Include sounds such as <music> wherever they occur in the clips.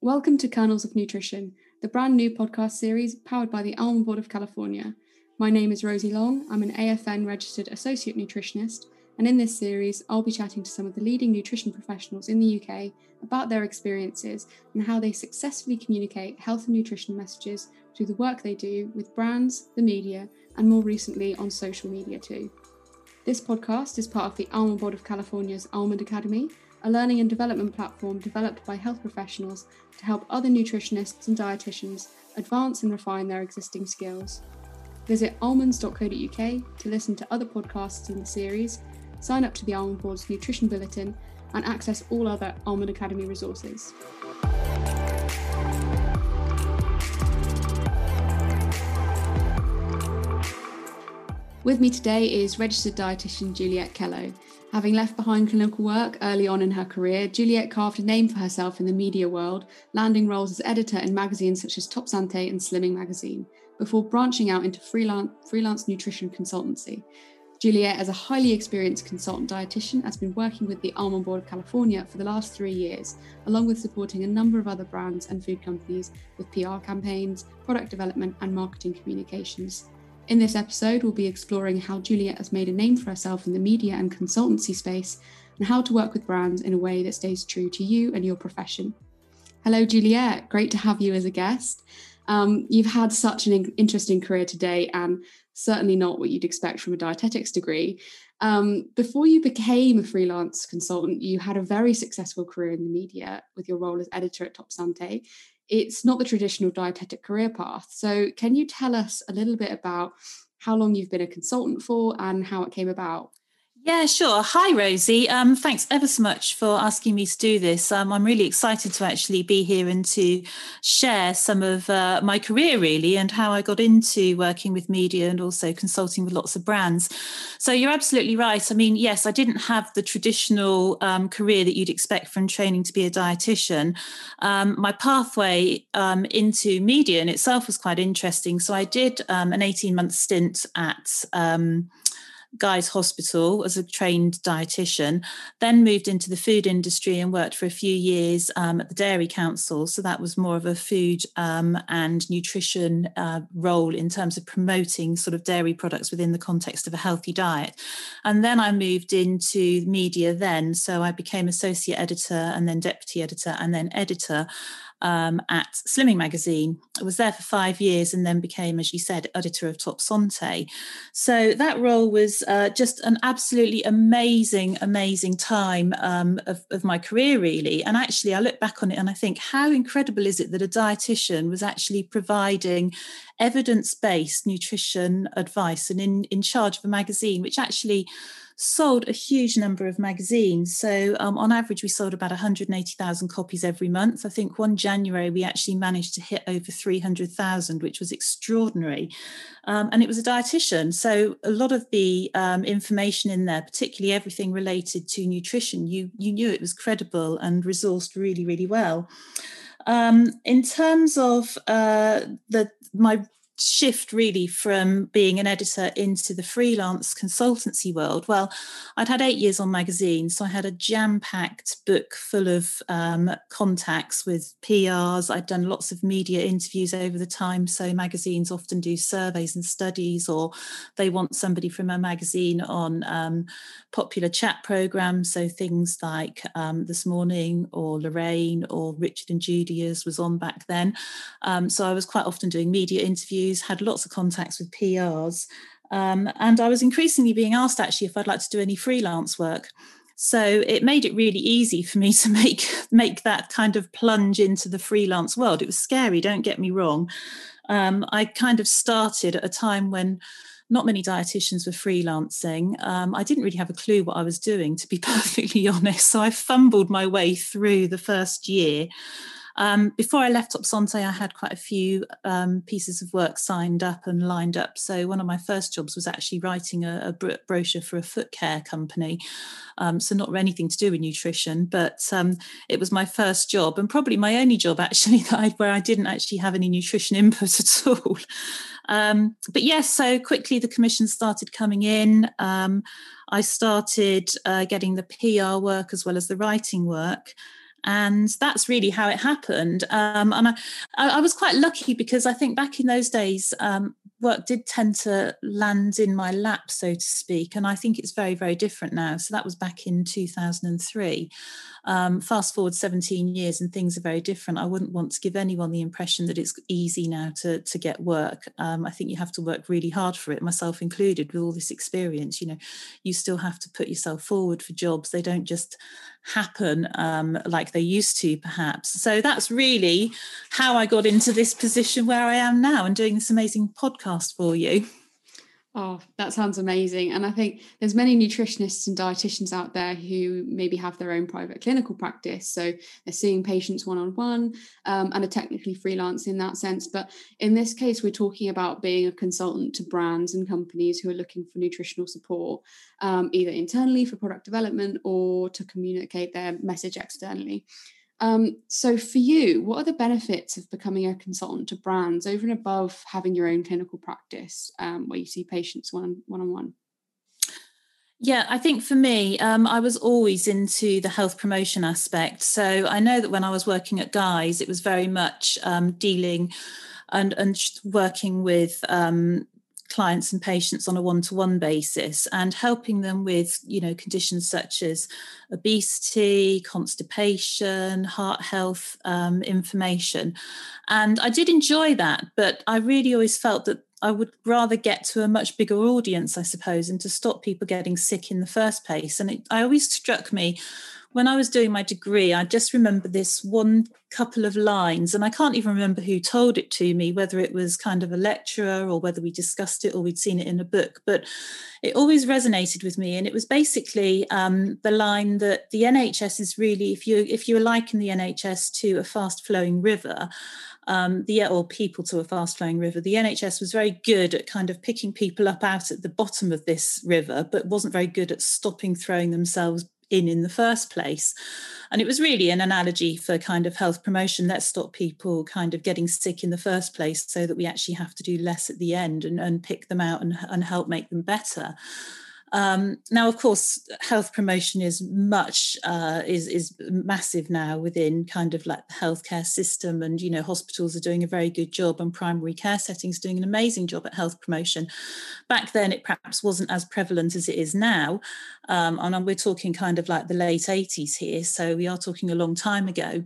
Welcome to Kernels of Nutrition, the brand new podcast series powered by the Almond Board of California. My name is Rosie Long. I'm an AFN registered associate nutritionist, and in this series, I'll be chatting to some of the leading nutrition professionals in the UK about their experiences and how they successfully communicate health and nutrition messages through the work they do with brands, the media, and more recently on social media too. This podcast is part of the Almond Board of California's Almond Academy, a learning and development platform developed by health professionals to help other nutritionists and dietitians advance and refine their existing skills. Visit almonds.co.uk to listen to other podcasts in the series, sign up to the Almond Board's nutrition bulletin, and access all other Almond Academy resources. With me today is registered dietitian Juliette Kellow. Having left behind clinical work early on in her career, Juliette carved a name for herself in the media world, landing roles as editor in magazines such as Top Santé and Slimming magazine, before branching out into freelance, freelance nutrition consultancy. Juliette, as a highly experienced consultant dietitian, has been working with the Almond Board of California for the last three years, along with supporting a number of other brands and food companies with PR campaigns, product development, and marketing communications. In this episode, we'll be exploring how Juliet has made a name for herself in the media and consultancy space and how to work with brands in a way that stays true to you and your profession. Hello, Juliet. Great to have you as a guest. Um, you've had such an interesting career today and certainly not what you'd expect from a dietetics degree. Um, before you became a freelance consultant, you had a very successful career in the media with your role as editor at Top Santé it's not the traditional dietetic career path. So, can you tell us a little bit about how long you've been a consultant for and how it came about? Yeah, sure. Hi, Rosie. Um, thanks ever so much for asking me to do this. Um, I'm really excited to actually be here and to share some of uh, my career, really, and how I got into working with media and also consulting with lots of brands. So, you're absolutely right. I mean, yes, I didn't have the traditional um, career that you'd expect from training to be a dietitian. Um, my pathway um, into media in itself was quite interesting. So, I did um, an 18 month stint at Guy's Hospital as a trained dietitian, then moved into the food industry and worked for a few years um, at the Dairy Council. So that was more of a food um, and nutrition uh, role in terms of promoting sort of dairy products within the context of a healthy diet. And then I moved into media then. So I became associate editor and then deputy editor and then editor um, at Slimming magazine. I was there for five years and then became, as you said, editor of Top Santé. So that role was uh, just an absolutely amazing, amazing time um, of, of my career, really. And actually, I look back on it and I think, how incredible is it that a dietitian was actually providing evidence based nutrition advice and in, in charge of a magazine, which actually sold a huge number of magazines. So, um, on average, we sold about 180,000 copies every month. I think one January we actually managed to hit over 300,000, which was extraordinary. Um, and it was a dietitian. So, a lot of the um, information in there, particularly everything related to nutrition, you, you knew it was credible and resourced really, really well. Um, in terms of uh, the my shift really from being an editor into the freelance consultancy world? Well, I'd had eight years on magazines, so I had a jam packed book full of um, contacts with PRs. I'd done lots of media interviews over the time. So, magazines often do surveys and studies, or they want somebody from a magazine on um, popular chat programs. So, things like um, This Morning or Lorraine or Richard and Judy's was on back then. Um, so, I was quite often doing media interviews interviews, had lots of contacts with PRs, um, and I was increasingly being asked actually if I'd like to do any freelance work. So it made it really easy for me <laughs> to make make that kind of plunge into the freelance world. It was scary, don't get me wrong. Um, I kind of started at a time when not many dietitians were freelancing. Um, I didn't really have a clue what I was doing, to be <laughs> perfectly honest. So I fumbled my way through the first year. Um, before I left Top Santé, I had quite a few um, pieces of work signed up and lined up. So one of my first jobs was actually writing a, a brochure for a foot care company. Um, so not anything to do with nutrition, but um, it was my first job and probably my only job actually <laughs> that I, where I didn't actually have any nutrition input at all. Um, but yes, so quickly the commissions started coming in. Um, I started uh, getting the PR work as well as the writing work. And that's really how it happened. Um, and I, I, was quite lucky because I think back in those days, um, work did tend to land in my lap, so to speak. And I think it's very, very different now. So that was back in 2003. Um, fast forward 17 years and things are very different. I wouldn't want to give anyone the impression that it's easy now to, to get work. Um, I think you have to work really hard for it, myself included, with all this experience. You know, you still have to put yourself forward for jobs. They don't just happen um, like they used to, perhaps. So that's really how I got into this position where I am now and doing this amazing podcast for you. Oh, that sounds amazing. And I think there's many nutritionists and dietitians out there who maybe have their own private clinical practice. So they're seeing patients one on one and are technically freelance in that sense. But in this case, we're talking about being a consultant to brands and companies who are looking for nutritional support, um, either internally for product development or to communicate their message externally. Um, so, for you, what are the benefits of becoming a consultant to brands over and above having your own clinical practice um, where you see patients one on one? Yeah, I think for me, um, I was always into the health promotion aspect. So I know that when I was working at Guy's, it was very much um, dealing and and working with um, clients and patients on a one-to-one basis and helping them with you know conditions such as obesity constipation heart health um, information and i did enjoy that but i really always felt that I would rather get to a much bigger audience, I suppose, and to stop people getting sick in the first place. And it I always struck me when I was doing my degree, I just remember this one couple of lines, and I can't even remember who told it to me, whether it was kind of a lecturer or whether we discussed it or we'd seen it in a book, but it always resonated with me. And it was basically um, the line that the NHS is really, if you if you liken the NHS to a fast flowing river, um, the or people to a fast flowing river. The NHS was very good at kind of picking people up out at the bottom of this river, but wasn't very good at stopping throwing themselves in in the first place. And it was really an analogy for kind of health promotion. Let's stop people kind of getting sick in the first place so that we actually have to do less at the end and, and pick them out and, and help make them better. Um, now, of course, health promotion is much uh, is is massive now within kind of like the healthcare system, and you know hospitals are doing a very good job, and primary care settings doing an amazing job at health promotion. Back then, it perhaps wasn't as prevalent as it is now, um, and we're talking kind of like the late 80s here, so we are talking a long time ago.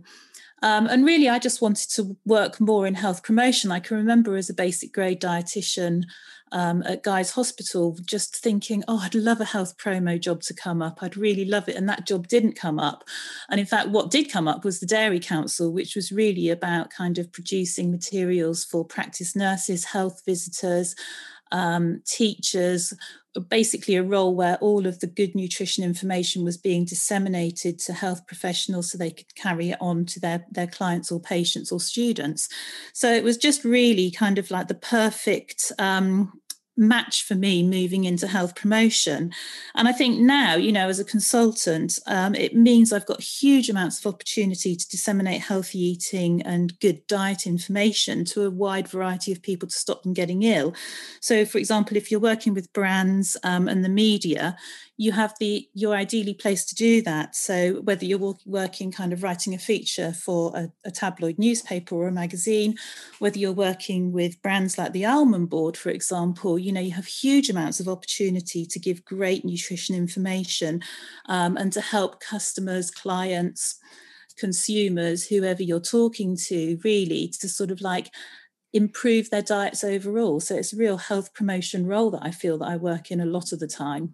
Um, and really, I just wanted to work more in health promotion. I can remember as a basic grade dietitian um, at Guy's Hospital, just thinking, oh, I'd love a health promo job to come up. I'd really love it. And that job didn't come up. And in fact, what did come up was the Dairy Council, which was really about kind of producing materials for practice nurses, health visitors, um, teachers, basically a role where all of the good nutrition information was being disseminated to health professionals so they could carry it on to their, their clients or patients or students. So it was just really kind of like the perfect um, match for me moving into health promotion. And I think now, you know, as a consultant, um, it means I've got huge amounts of opportunity to disseminate healthy eating and good diet information to a wide variety of people to stop them getting ill. So, for example, if you're working with brands um, and the media, you have the you're ideally placed to do that. So whether you're working kind of writing a feature for a, a, tabloid newspaper or a magazine whether you're working with brands like the almond board for example you know you have huge amounts of opportunity to give great nutrition information um, and to help customers clients consumers whoever you're talking to really to sort of like improve their diets overall. So it's a real health promotion role that i feel that i work in a lot of the time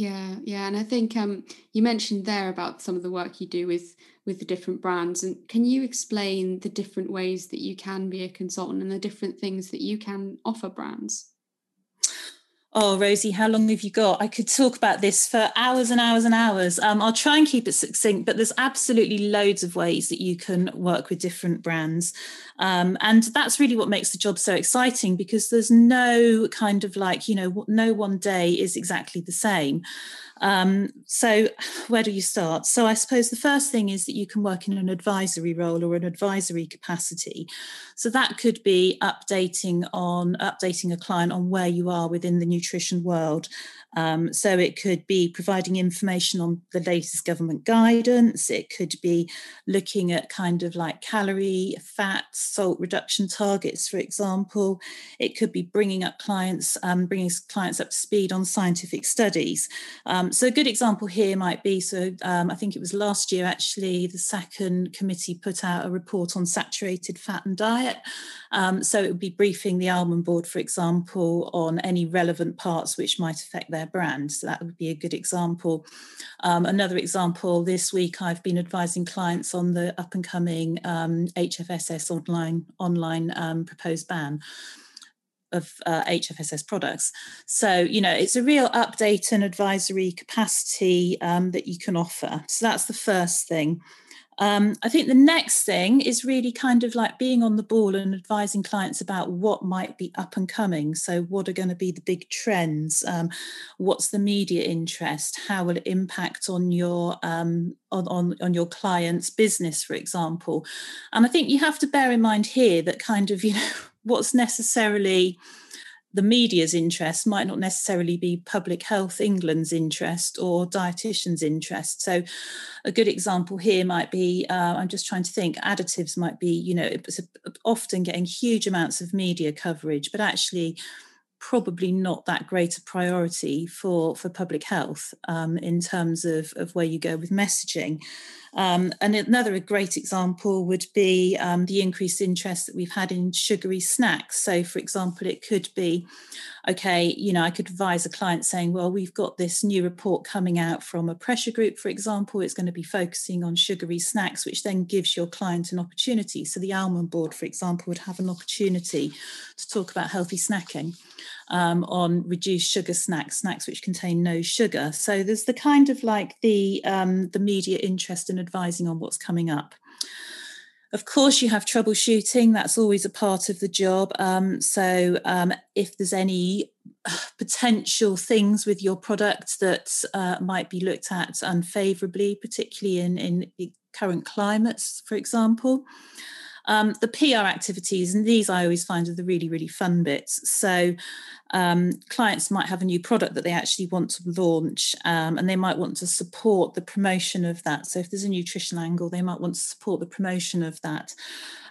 yeah, yeah, and I think um, you mentioned there about some of the work you do with with the different brands, and can you explain the different ways that you can be a consultant and the different things that you can offer brands? Oh, Rosie, how long have you got? I could talk about this for hours and hours and hours. Um, I'll try and keep it succinct, but there's absolutely loads of ways that you can work with different brands. Um, and that's really what makes the job so exciting because there's no kind of like, you know, no one day is exactly the same. Um, so, where do you start? So, I suppose the first thing is that you can work in an advisory role or an advisory capacity. So, that could be updating on updating a client on where you are within the nutrition world. Um, so it could be providing information on the latest government guidance. It could be looking at kind of like calorie, fat, salt reduction targets, for example. It could be bringing up clients, um, bringing clients up to speed on scientific studies. Um, so a good example here might be, so um, I think it was last year actually, the SACN committee put out a report on saturated fat and diet. Um, so it would be briefing the almond board, for example, on any relevant parts which might affect their brand. So that would be a good example. Um, another example, this week I've been advising clients on the up and coming um, HFSS online, online um, proposed ban of uh, HFSS products. So, you know, it's a real update and advisory capacity um, that you can offer. So that's the first thing. Um, I think the next thing is really kind of like being on the ball and advising clients about what might be up and coming. So, what are going to be the big trends? Um, what's the media interest? How will it impact on your um, on, on on your client's business, for example? And I think you have to bear in mind here that kind of you know <laughs> what's necessarily the media's interest might not necessarily be Public Health England's interest or dietitians' interest. So, a good example here might be uh, I'm just trying to think additives might be, you know, it's often getting huge amounts of media coverage, but actually probably not that great a priority for, for public health um, in terms of, of where you go with messaging. Um, and another great example would be um, the increased interest that we've had in sugary snacks. So, for example, it could be, okay, you know, I could advise a client saying, well, we've got this new report coming out from a pressure group, for example, it's going to be focusing on sugary snacks, which then gives your client an opportunity. So, the almond board, for example, would have an opportunity to talk about healthy snacking um, on reduced sugar snacks, snacks which contain no sugar. So there's the kind of like the um, the media interest in advising on what's coming up. Of course, you have troubleshooting. That's always a part of the job. Um, so, um, if there's any potential things with your product that uh, might be looked at unfavorably, particularly in, in current climates, for example, um, the PR activities, and these I always find are the really, really fun bits. So um, clients might have a new product that they actually want to launch um, and they might want to support the promotion of that. So if there's a nutrition angle, they might want to support the promotion of that.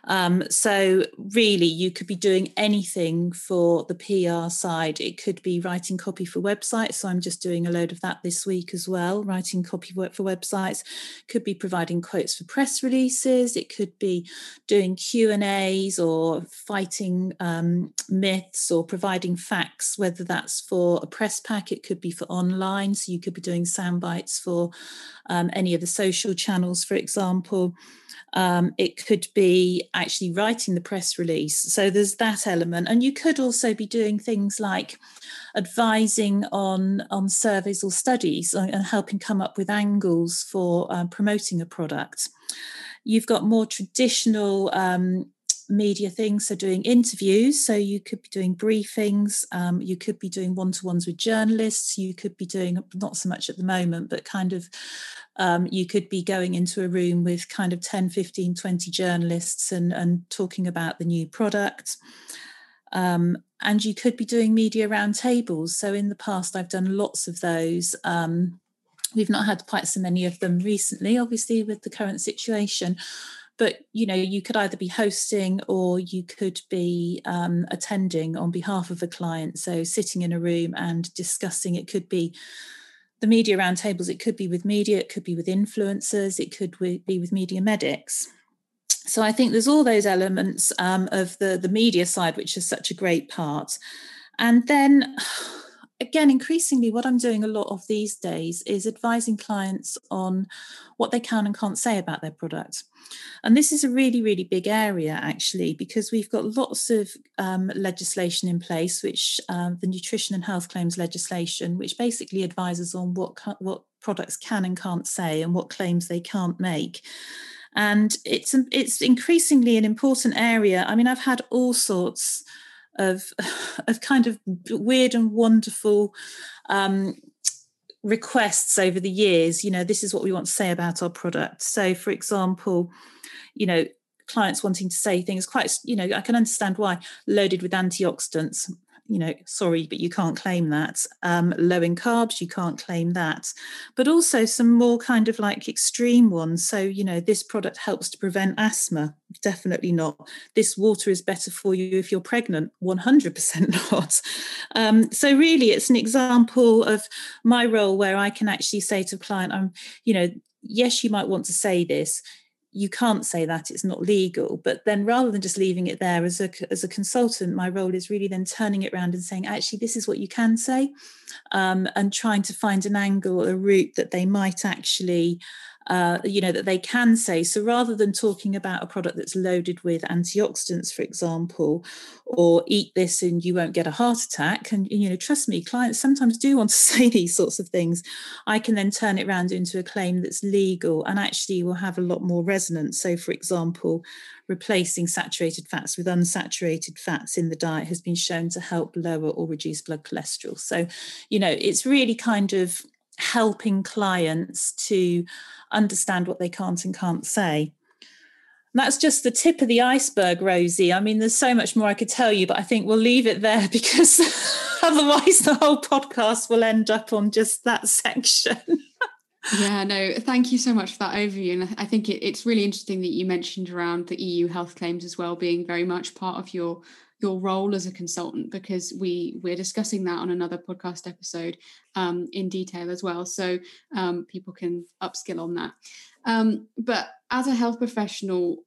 Um, so, really, you could be doing anything for the PR side. It could be writing copy for websites. So, I'm just doing a load of that this week as well, writing copy work for websites. Could be providing quotes for press releases. It could be doing Q and A's or fighting um, myths or providing facts. Whether that's for a press pack, it could be for online. So, you could be doing sound bites for um, any of the social channels, for example. Um, it could be actually writing the press release. So there's that element. And you could also be doing things like advising on, on surveys or studies and helping come up with angles for um, promoting a product. You've got more traditional um, media things, so doing interviews. So you could be doing briefings, um, you could be doing one to ones with journalists, you could be doing not so much at the moment, but kind of um, you could be going into a room with kind of 10, 15, 20 journalists and, and talking about the new product. Um, and you could be doing media roundtables. So in the past, I've done lots of those. Um, we've not had quite so many of them recently, obviously, with the current situation. But you know, you could either be hosting or you could be um, attending on behalf of a client. So sitting in a room and discussing. It could be the media roundtables, it could be with media, it could be with influencers, it could be with media medics. So I think there's all those elements um, of the, the media side, which is such a great part. And then again, increasingly, what I'm doing a lot of these days is advising clients on what they can and can't say about their product. And this is a really, really big area, actually, because we've got lots of um, legislation in place, which um, the nutrition and health claims legislation, which basically advises on what what products can and can't say and what claims they can't make. And it's it's increasingly an important area. I mean, I've had all sorts of of kind of weird and wonderful um, requests over the years. You know this is what we want to say about our product. So for example you know clients wanting to say things quite you know i can understand why loaded with antioxidants you know, sorry, but you can't claim that. Um, low in carbs, you can't claim that. But also some more kind of like extreme ones. So, you know, this product helps to prevent asthma. Definitely not. This water is better for you if you're pregnant. 100% <laughs> not. Um, so, really, it's an example of my role where I can actually say to a client, I'm, you know, yes, you might want to say this you can't say that it's not legal but then rather than just leaving it there as a as a consultant my role is really then turning it around and saying actually this is what you can say um, and trying to find an angle a route that they might actually uh, you know that they can say. So rather than talking about a product that's loaded with antioxidants for example or eat this and you won't get a heart attack and you know trust me clients sometimes do want to <laughs> say these sorts of things i can then turn it around into a claim that's legal and actually will have a lot more resonance. So for example replacing saturated fats with unsaturated fats in the diet has been shown to help lower or reduce blood cholesterol. So you know it's really kind of helping clients to understand what they can't and can't say. And that's just the tip of the iceberg, Rosie. I mean, there's so much more I could tell you, but I think we'll leave it there <laughs> because <laughs> otherwise the whole podcast will end up on just that section. <laughs> yeah, no, thank you so much for that overview. And I think it, it's really interesting that you mentioned around the EU health claims as well being very much part of your your role as a consultant because we we're discussing that on another podcast episode um, in detail as well. So um, people can upskill on that. Um, but as a health professional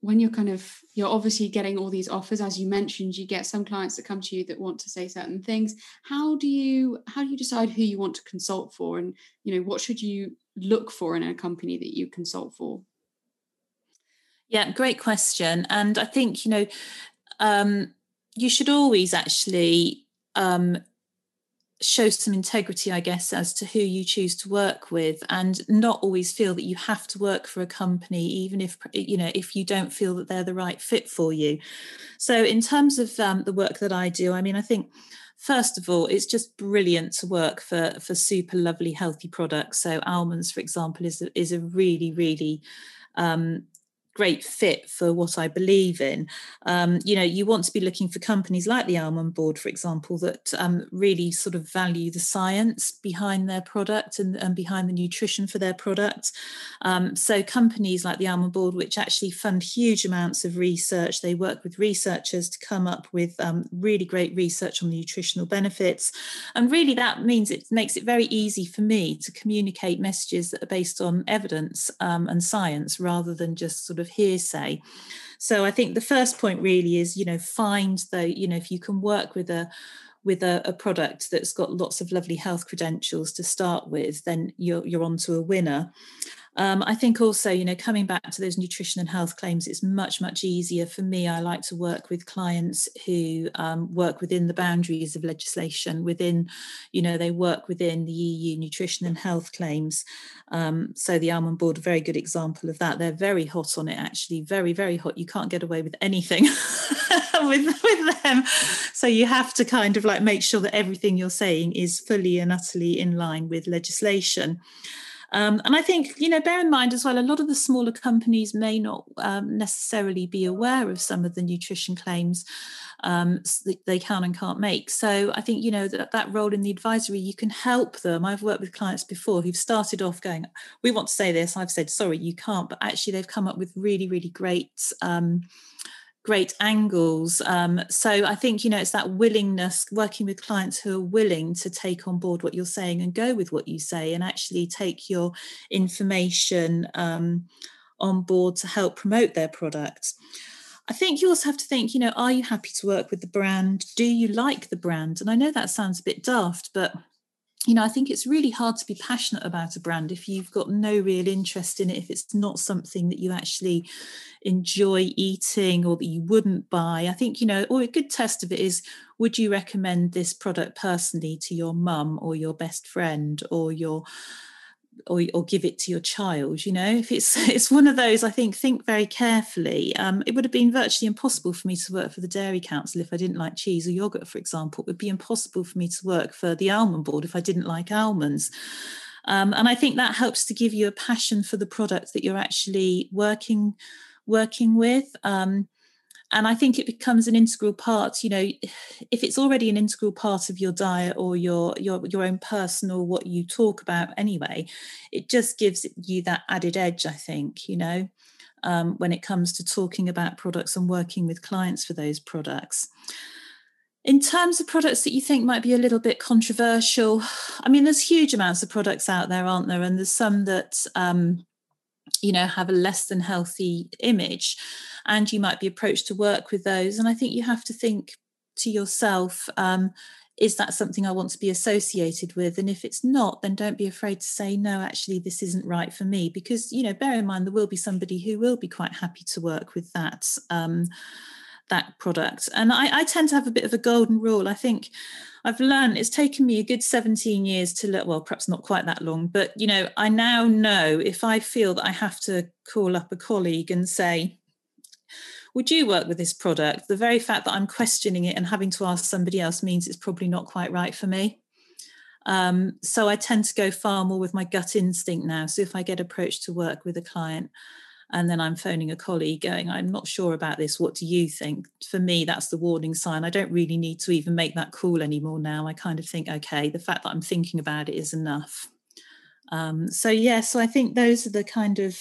when you're kind of you're obviously getting all these offers as you mentioned you get some clients that come to you that want to say certain things. How do you how do you decide who you want to consult for? And you know what should you look for in a company that you consult for? Yeah great question. And i think you know um, you should always actually um, show some integrity, I guess, as to who you choose to work with, and not always feel that you have to work for a company, even if you know if you don't feel that they're the right fit for you. So, in terms of um, the work that I do, I mean, I think first of all, it's just brilliant to work for for super lovely healthy products. So, almonds, for example, is a, is a really really um, great fit for what I believe in. Um, you know, you want to be looking for companies like the Almond Board, for example, that um, really sort of value the science behind their product and, and behind the nutrition for their product. Um, so companies like the Almond Board, which actually fund huge amounts of research, they work with researchers to come up with um, really great research on the nutritional benefits. And really that means it makes it very easy for me to communicate messages that are based on evidence um, and science rather than just sort of of hearsay. So I think the first point really is, you know, find though, you know, if you can work with a with a, a, product that's got lots of lovely health credentials to start with, then you're you're onto a winner. Um, I think also, you know, coming back to those nutrition and health claims, it's much, much easier for me. I like to work with clients who um, work within the boundaries of legislation, within, you know, they work within the EU nutrition and health claims. Um, so the Almond Board, a very good example of that. They're very hot on it, actually, very, very hot. You can't get away with anything <laughs> with, with them. So you have to kind of like make sure that everything you're saying is fully and utterly in line with legislation. Um, and I think, you know, bear in mind as well, a lot of the smaller companies may not um, necessarily be aware of some of the nutrition claims um, that they can and can't make. So I think, you know, that, that role in the advisory, you can help them. I've worked with clients before who've started off going, we want to say this. I've said, sorry, you can't. But actually, they've come up with really, really great um, great angles. Um, so I think, you know, it's that willingness, working with clients who are willing to take on board what you're saying and go with what you say and actually take your information um, on board to help promote their product. I think you also have to think, you know, are you happy to work with the brand? Do you like the brand? And I know that sounds a bit daft, but you know, I think it's really hard to be passionate about a brand if you've got no real interest in it, if it's not something that you actually enjoy eating or that you wouldn't buy. I think, you know, or a good test of it is would you recommend this product personally to your mum or your best friend or your or, or give it to your child you know? If it's <laughs> it's one of those i think think very carefully. Um, it would have been virtually impossible for me to work for the dairy council if i didn't like cheese or yogurt for example. It would be impossible for me to work for the almond board if i didn't like almonds. Um, and i think that helps to give you a passion for the product that you're actually working working with. Um, and i think it becomes an integral part you know if it's already an integral part of your diet or your your your own personal what you talk about anyway it just gives you that added edge i think you know um, when it comes to talking about products and working with clients for those products. In terms of products that you think might be a little bit controversial i mean there's huge amounts of products out there aren't there? And there's some that um, you know have a less than healthy image and you might be approached to work with those. And i think you have to think to yourself um, is that something i want to be associated with? And if it's not then don't be afraid to say no actually this isn't right for me. Because you know bear in mind there will be somebody who will be quite happy to work with that um, that product and I, I tend to have a bit of a golden rule i think I've learned it's taken me a good 17 years to look, well, perhaps not quite that long, but you know, I now know if I feel that I have to call up a colleague and say, would you work with this product? The very fact that I'm questioning it and having to ask somebody else means it's probably not quite right for me. Um, so I tend to go far more with my gut instinct now. So if I get approached to work with a client, and then I'm phoning a colleague going, I'm not sure about this. What do you think? For me, that's the warning sign. I don't really need to even make that call anymore now. I kind of think, okay, the fact that I'm thinking about it is enough. Um, so, yeah, so I think those are the kind of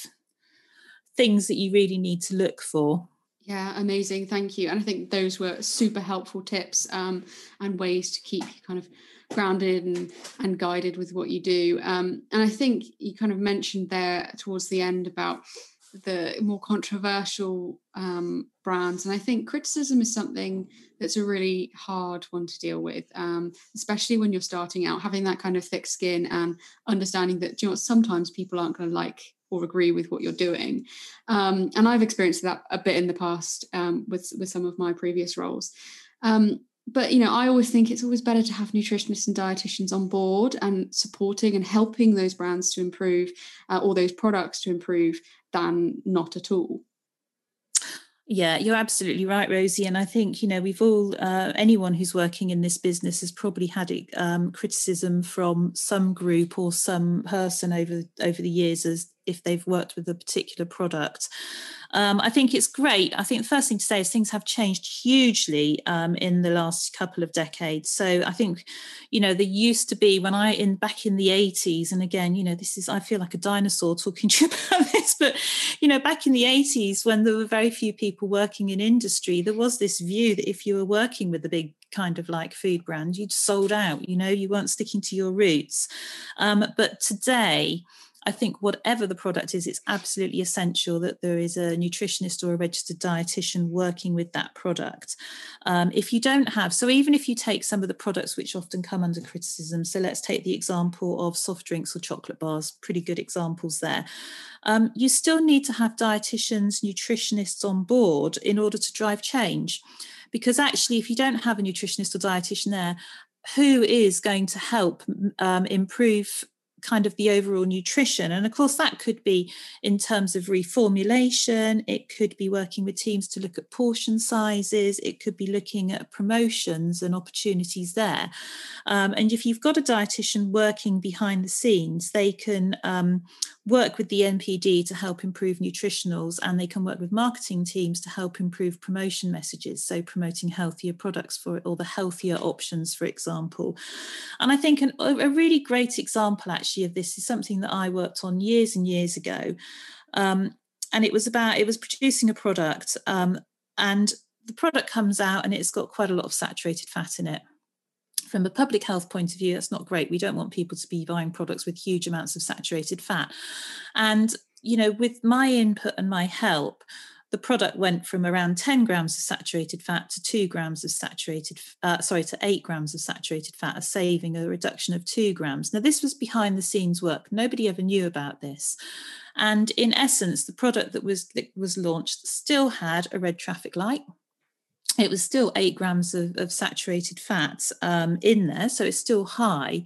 things that you really need to look for. Yeah, amazing. Thank you. And I think those were super helpful tips um, and ways to keep you kind of grounded and, and guided with what you do. Um, and I think you kind of mentioned there towards the end about the more controversial um, brands. And I think criticism is something that's a really hard one to deal with, um, especially when you're starting out, having that kind of thick skin and understanding that, you know, sometimes people aren't going to like or agree with what you're doing. Um, and I've experienced that a bit in the past um, with, with some of my previous roles. Um, but you know i always think it's always better to have nutritionists and dietitians on board and supporting and helping those brands to improve uh, or those products to improve than not at all. Yeah, you're absolutely right, Rosie. And I think you know we've all uh, anyone who's working in this business has probably had um, criticism from some group or some person over over the years as if they've worked with a particular product. Um, I think it's great. I think the first thing to say is things have changed hugely um, in the last couple of decades. So I think, you know, there used to be when I in back in the 80s, and again, you know, this is I feel like a dinosaur talking <laughs> to you about this, but you know, back in the 80s when there were very few people working in industry, there was this view that if you were working with a big kind of like food brand, you'd sold out. You know, you weren't sticking to your roots. Um, but today I think whatever the product is, it's absolutely essential that there is a nutritionist or a registered dietitian working with that product. Um, if you don't have, so even if you take some of the products which often come under criticism, so let's take the example of soft drinks or chocolate bars, pretty good examples there. Um, you still need to have dietitians, nutritionists on board in order to drive change. Because actually, if you don't have a nutritionist or dietitian there, who is going to help um, improve kind of the overall nutrition. And of course, that could be in terms of reformulation, it could be working with teams to look at portion sizes, it could be looking at promotions and opportunities there. Um, and if you've got a dietitian working behind the scenes, they can um, work with the NPD to help improve nutritionals and they can work with marketing teams to help improve promotion messages. So, promoting healthier products for it or the healthier options, for example. And I think an, a really great example actually of this is something that I worked on years and years ago. Um, and it was about, it was producing a product um, and the product comes out and it's got quite a lot of saturated fat in it from a public health point of view, that's not great. We don't want people to be buying products with huge amounts of saturated fat. And, you know, with my input and my help, the product went from around 10 grams of saturated fat to two grams of saturated, uh, sorry, to eight grams of saturated fat, a saving, a reduction of two grams. Now, this was behind the scenes work. Nobody ever knew about this. And in essence, the product that was, that was launched still had a red traffic light it was still eight grams of, of saturated fat um, in there, so it's still high.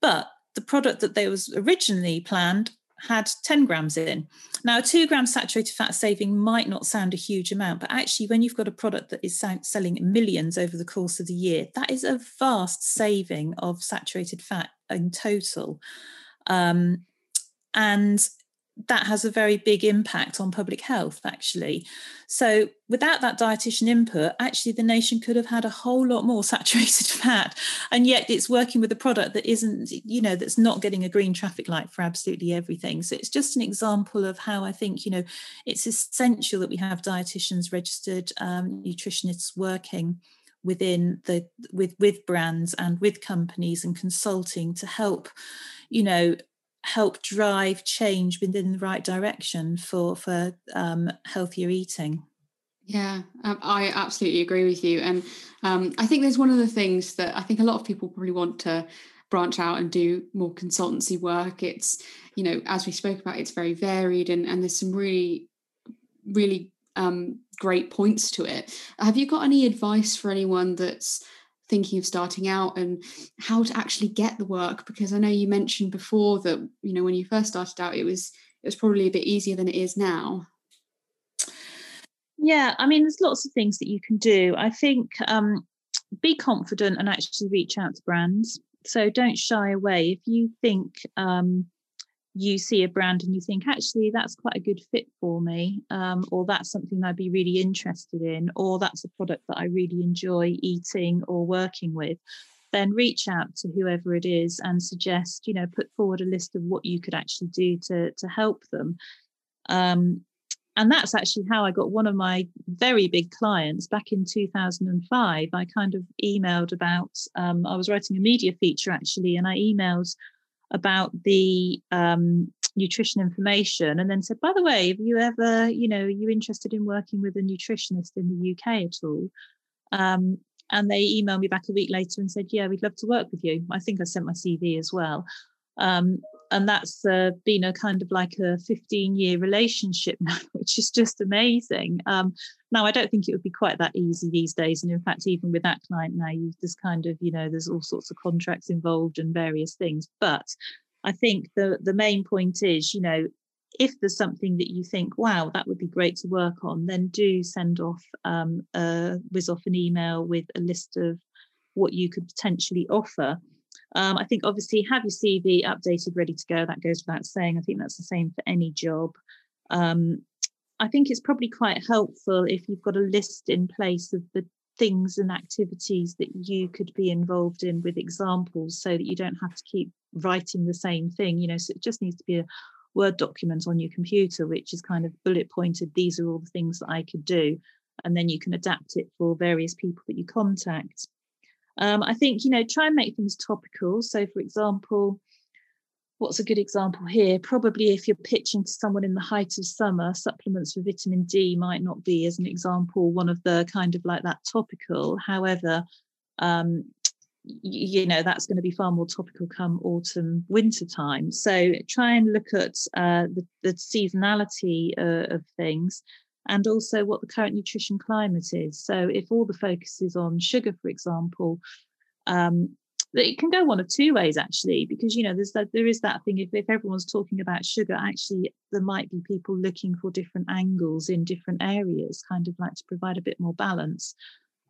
But the the product that they was originally planned had 10 grams in. Now, a two gram saturated fat saving might not sound a huge amount, but actually, when you've got a product that is selling millions over the course of the year, that is a vast saving of saturated fat in total. Um, and that has a very big impact on public health actually. So without that dietitian input actually the nation could have had a whole lot more <laughs> saturated fat. And yet it's working with a product that isn't you know that's not getting a green traffic light for absolutely everything. So it's just an example of how i think you know it's essential that we have dietitians registered um, nutritionists working within the with with brands and with companies and consulting to help you know help drive change within the right direction for for um, healthier eating. Yeah, um, I absolutely agree with you, and um, I think there's one of the things that I think a lot of people probably want to branch out and do more consultancy work. It's you know, as we spoke about, it's very varied, and and there's some really, really um, great points to it. Have you got any advice for anyone that's thinking of starting out and how to actually get the work because i know you mentioned before that you know when you first started out it was it was probably a bit easier than it is now. Yeah i mean there's lots of things that you can do. I think um, be confident and actually reach out to brands. So don't shy away. If you think um, you see a brand and you think actually that's quite a good fit for me um, or that's something i'd be really interested in or that's a product that i really enjoy eating or working with then reach out to whoever it is and suggest you know put forward a list of what you could actually do to to help them. Um, and that's actually how i got one of my very big clients back in 2005 i kind of emailed about um, i was writing a media feature actually and i emailed about the um, nutrition information and then said by the way have you ever you know are you interested in working with a nutritionist in the uk at all? Um, and they emailed me back a week later and said yeah we'd love to work with you. I think i sent my cv as well. Um, and that's uh, been a kind of like a 15 year relationship now, <laughs> which is just amazing. Um, now, I don't think it would be quite that easy these days. And in fact, even with that client now, you just kind of, you know, there's all sorts of contracts involved and various things. But I think the, the main point is, you know, if there's something that you think, wow, that would be great to work on, then do send off um, a whiz off an email with a list of what you could potentially offer. Um, I think obviously have your CV updated, ready to go. That goes without saying. I think that's the same for any job. Um, I think it's probably quite helpful if you've got a list in place of the things and activities that you could be involved in with examples so that you don't have to keep writing the same thing. You know, so it just needs to be a Word document on your computer, which is kind of bullet pointed. These are all the things that I could do. And then you can adapt it for various people that you contact. Um, I think, you know, try and make things topical. So, for example, what's a good example here? Probably if you're pitching to someone in the height of summer, supplements for vitamin D might not be, as an example, one of the kind of like that topical. However, um, you know that's going to be far more topical come autumn winter time so try and look at uh, the, the, seasonality uh, of things and also what the current nutrition climate is. So, if all the focus is on sugar, for example, um, it can go one of two ways actually, because you know there's that there is that thing. If, if everyone's talking about sugar, actually there might be people looking for different angles in different areas, kind of like to provide a bit more balance.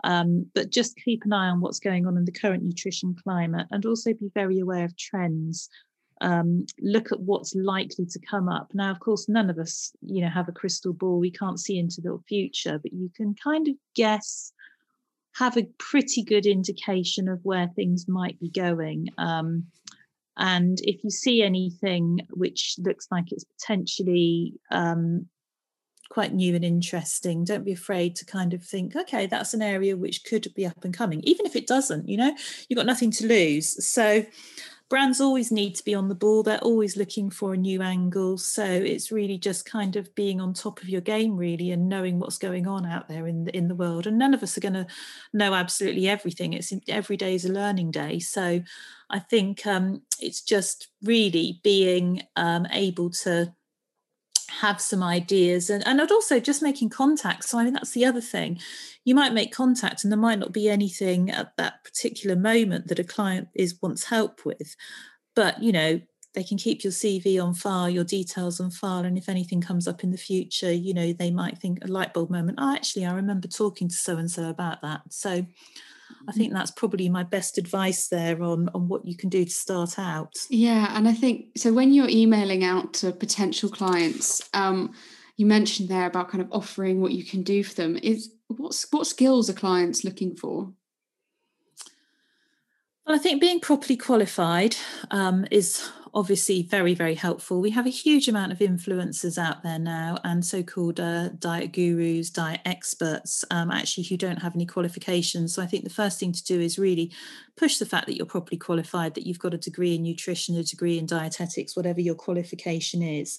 Um, but just keep an eye on what's going on in the current nutrition climate, and also be very aware of trends um, look at what's likely to come up. Now, of course, none of us, you know, have a crystal ball. We can't see into the future, but you can kind of guess, have a pretty good indication of where things might be going. Um, and if you see anything which looks like it's potentially um, quite new and interesting, don't be afraid to kind of think, okay, that's an area which could be up and coming, even if it doesn't, you know, you've got nothing to lose. So brands always need to be on the ball. They're always looking for a new angle. So it's really just kind of being on top of your game really and knowing what's going on out there in the, in the world. And none of us are going to know absolutely everything. It's every day is a learning day. So i think um, it's just really being um, able to have some ideas and, and I'd also just making contact so i mean that's the other thing you might make contact and there might not be anything at that particular moment that a client is wants help with but you know they can keep your CV on file, your details on file, and if anything comes up in the future, you know, they might think a light bulb moment. Oh, actually, I remember talking to so and so about that. So I think that's probably my best advice there on on what you can do to start out. Yeah, and I think so when you're emailing out to potential clients, um, you mentioned there about kind of offering what you can do for them. Is what's what skills are clients looking for? Well, I think being properly qualified um, is obviously very, very helpful. We have a huge amount of influencers out there now and so called uh, diet gurus, diet experts, um, actually, who don't have any qualifications. So I think the first thing to do is really push the fact that you're properly qualified, that you've got a degree in nutrition, a degree in dietetics, whatever your qualification is.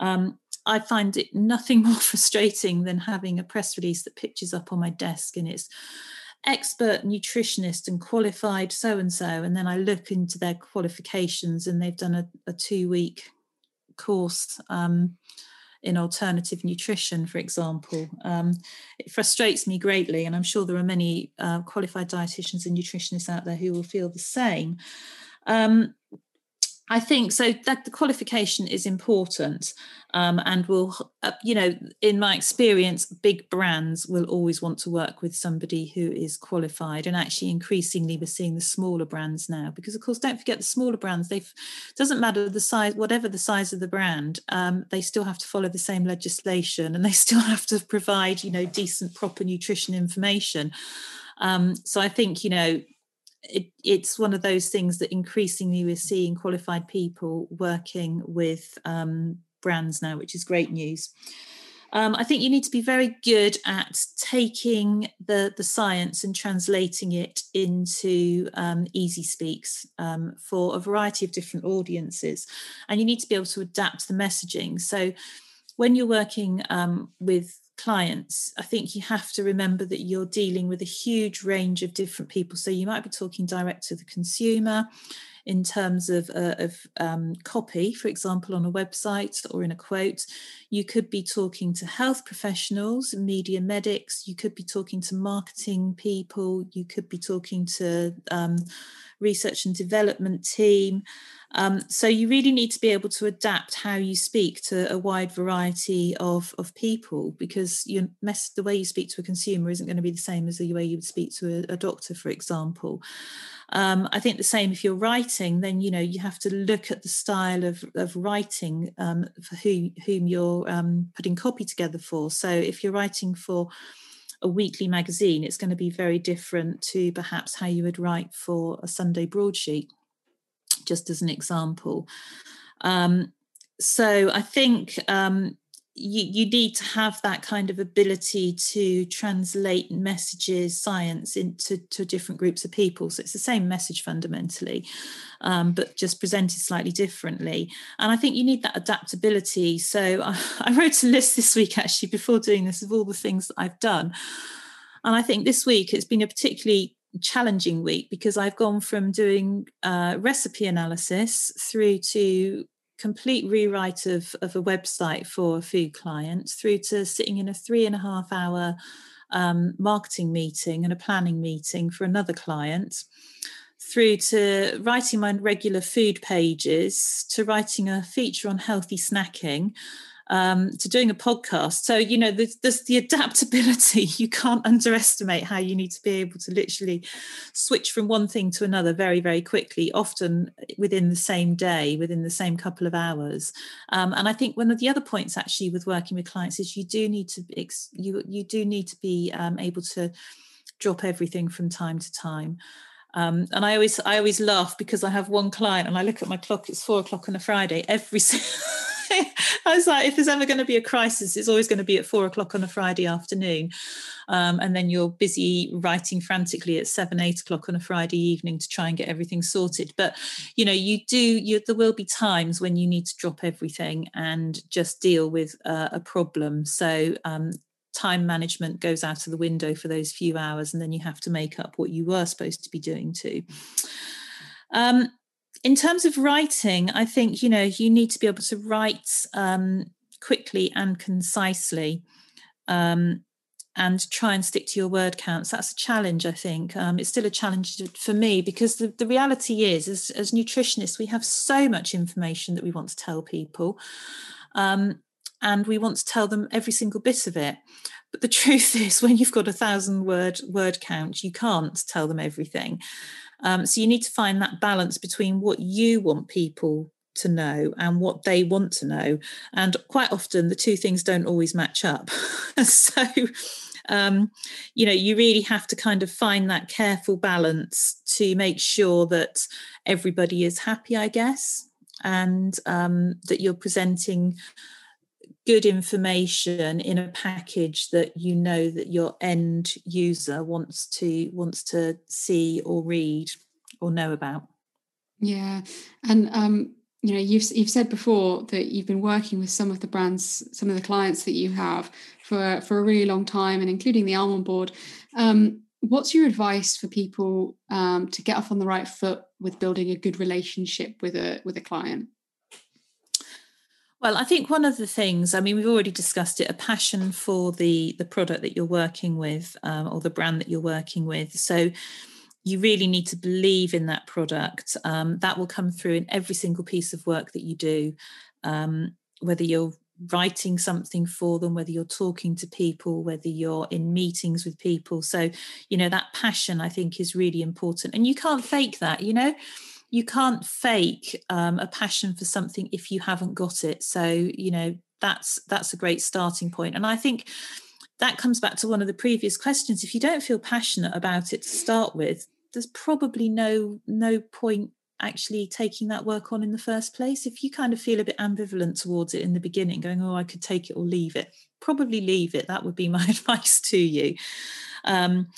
Um, I find it nothing <laughs> more frustrating than having a press release that pictures up on my desk and it's expert nutritionist and qualified so and so and then i look into their qualifications and they've done a, a two week course um, in alternative nutrition for example. Um, it frustrates me greatly and i'm sure there are many uh, qualified dietitians and nutritionists out there who will feel the same. Um, I think so that the qualification is important um, and will, uh, you know, in my experience, big brands will always want to work with somebody who is qualified. And actually, increasingly, we're seeing the smaller brands now because, of course, don't forget the smaller brands. They doesn't matter the size, whatever the size of the brand, um, they still have to follow the same legislation and they <laughs> still have to provide, you know, decent, proper nutrition information. Um, so I think, you know, it, it's one of those things that increasingly we're seeing qualified people working with um, brands now, which is great news. Um, I think you need to be very good at taking the, the science and translating it into um, easy speaks um, for a variety of different audiences. And you need to be able to adapt the messaging. So when you're working um, with clients, I think you have to remember that you're dealing with a huge range of different people. So you might be talking direct to the consumer in terms of, uh, of um, copy, for example, on a website or in a quote. You could be talking to health professionals, media medics. You could be talking to marketing people. You could be talking to um, research and development team. Um, so you really need to be able to adapt how you speak to a wide variety of, of people because you mess, the way you speak to a consumer isn't going to be the same as the way you would speak to a, a doctor, for example. Um, I think the same if you're writing, then you know you have to look at the style of, of writing um, for who, whom you're um, putting copy together for. So if you're writing for a weekly magazine, it's going to be very different to perhaps how you would write for a Sunday broadsheet just as an example. Um, so I think um, you, you need to have that kind of ability to translate messages, science into to different groups of people. So it's the same message fundamentally, um, but just presented slightly differently. And I think you need that adaptability. So I, <laughs> I wrote a list this week actually before doing this of all the things that I've done. And I think this week it's been a particularly challenging week because I've gone from doing uh, recipe analysis through to complete rewrite of, of a website for a food client through to sitting in a three and a half hour um, marketing meeting and a planning meeting for another client through to writing my regular food pages to writing a feature on healthy snacking um, to doing a podcast. So, you know, there's, the adaptability. <laughs> You can't underestimate how you need to be able to literally switch from one thing to another very, very quickly, often within the same day, within the same couple of hours. Um, and I think one of the other points actually with working with clients is you do need to you you do need to be um, able to drop everything from time to time. Um, and I always I always laugh because I have one client and I look at my clock. It's four o'clock on a Friday every. <laughs> <laughs> I was like, if there's ever going to be a crisis, it's always going to be at four o'clock on a Friday afternoon. Um, and then you're busy writing frantically at seven, eight o'clock on a Friday evening to try and get everything sorted. But you know, you do. You, there will be times when you need to drop everything and just deal with uh, a problem. So um, time management goes out of the window for those few hours, and then you have to make up what you were supposed to be doing too. Um, in terms of writing, I think you know you need to be able to write um, quickly and concisely. Um, and try and stick to your word counts. That's a challenge, I think. Um, it's still a challenge for me because the, the reality is, as, as nutritionists, we have so much information that we want to tell people. Um, and we want to tell them every single bit of it. But the <laughs> truth is, when you've got a thousand word word count, you can't tell them everything. Um, so you need to find that balance between what you want people to know and what they want to know. And quite often the two things don't always match up. <laughs> so, um, you know, you really have to kind of find that careful balance to make sure that everybody is happy, I guess, and um, that you're presenting good information in a package that you know that your end user wants to wants to see or read or know about. Yeah and um you know you've you've said before that you've been working with some of the brands some of the clients that you have for for a really long time and including the almond board. Um, what's your advice for people um, to get off on the right foot with building a good relationship with a with a client well, I think one of the things, I mean, we've already discussed it, a passion for the the product that you're working with um, or the brand that you're working with. So you really need to believe in that product. Um, that will come through in every single piece of work that you do, um, whether you're writing something for them, whether you're talking to people, whether you're in meetings with people. So, you know, that passion I think is really important. And you can't fake that, you know. You can't fake um, a passion for something if you haven't got it. So, you know, that's that's a great starting point. And I think that comes back to one of the previous questions. If you don't feel passionate about it to start with, there's probably no no point actually taking that work on in the first place. If you kind of feel a bit ambivalent towards it in the beginning, going, oh, I could take it or leave it, probably leave it. That would be <laughs> my advice to you. Um,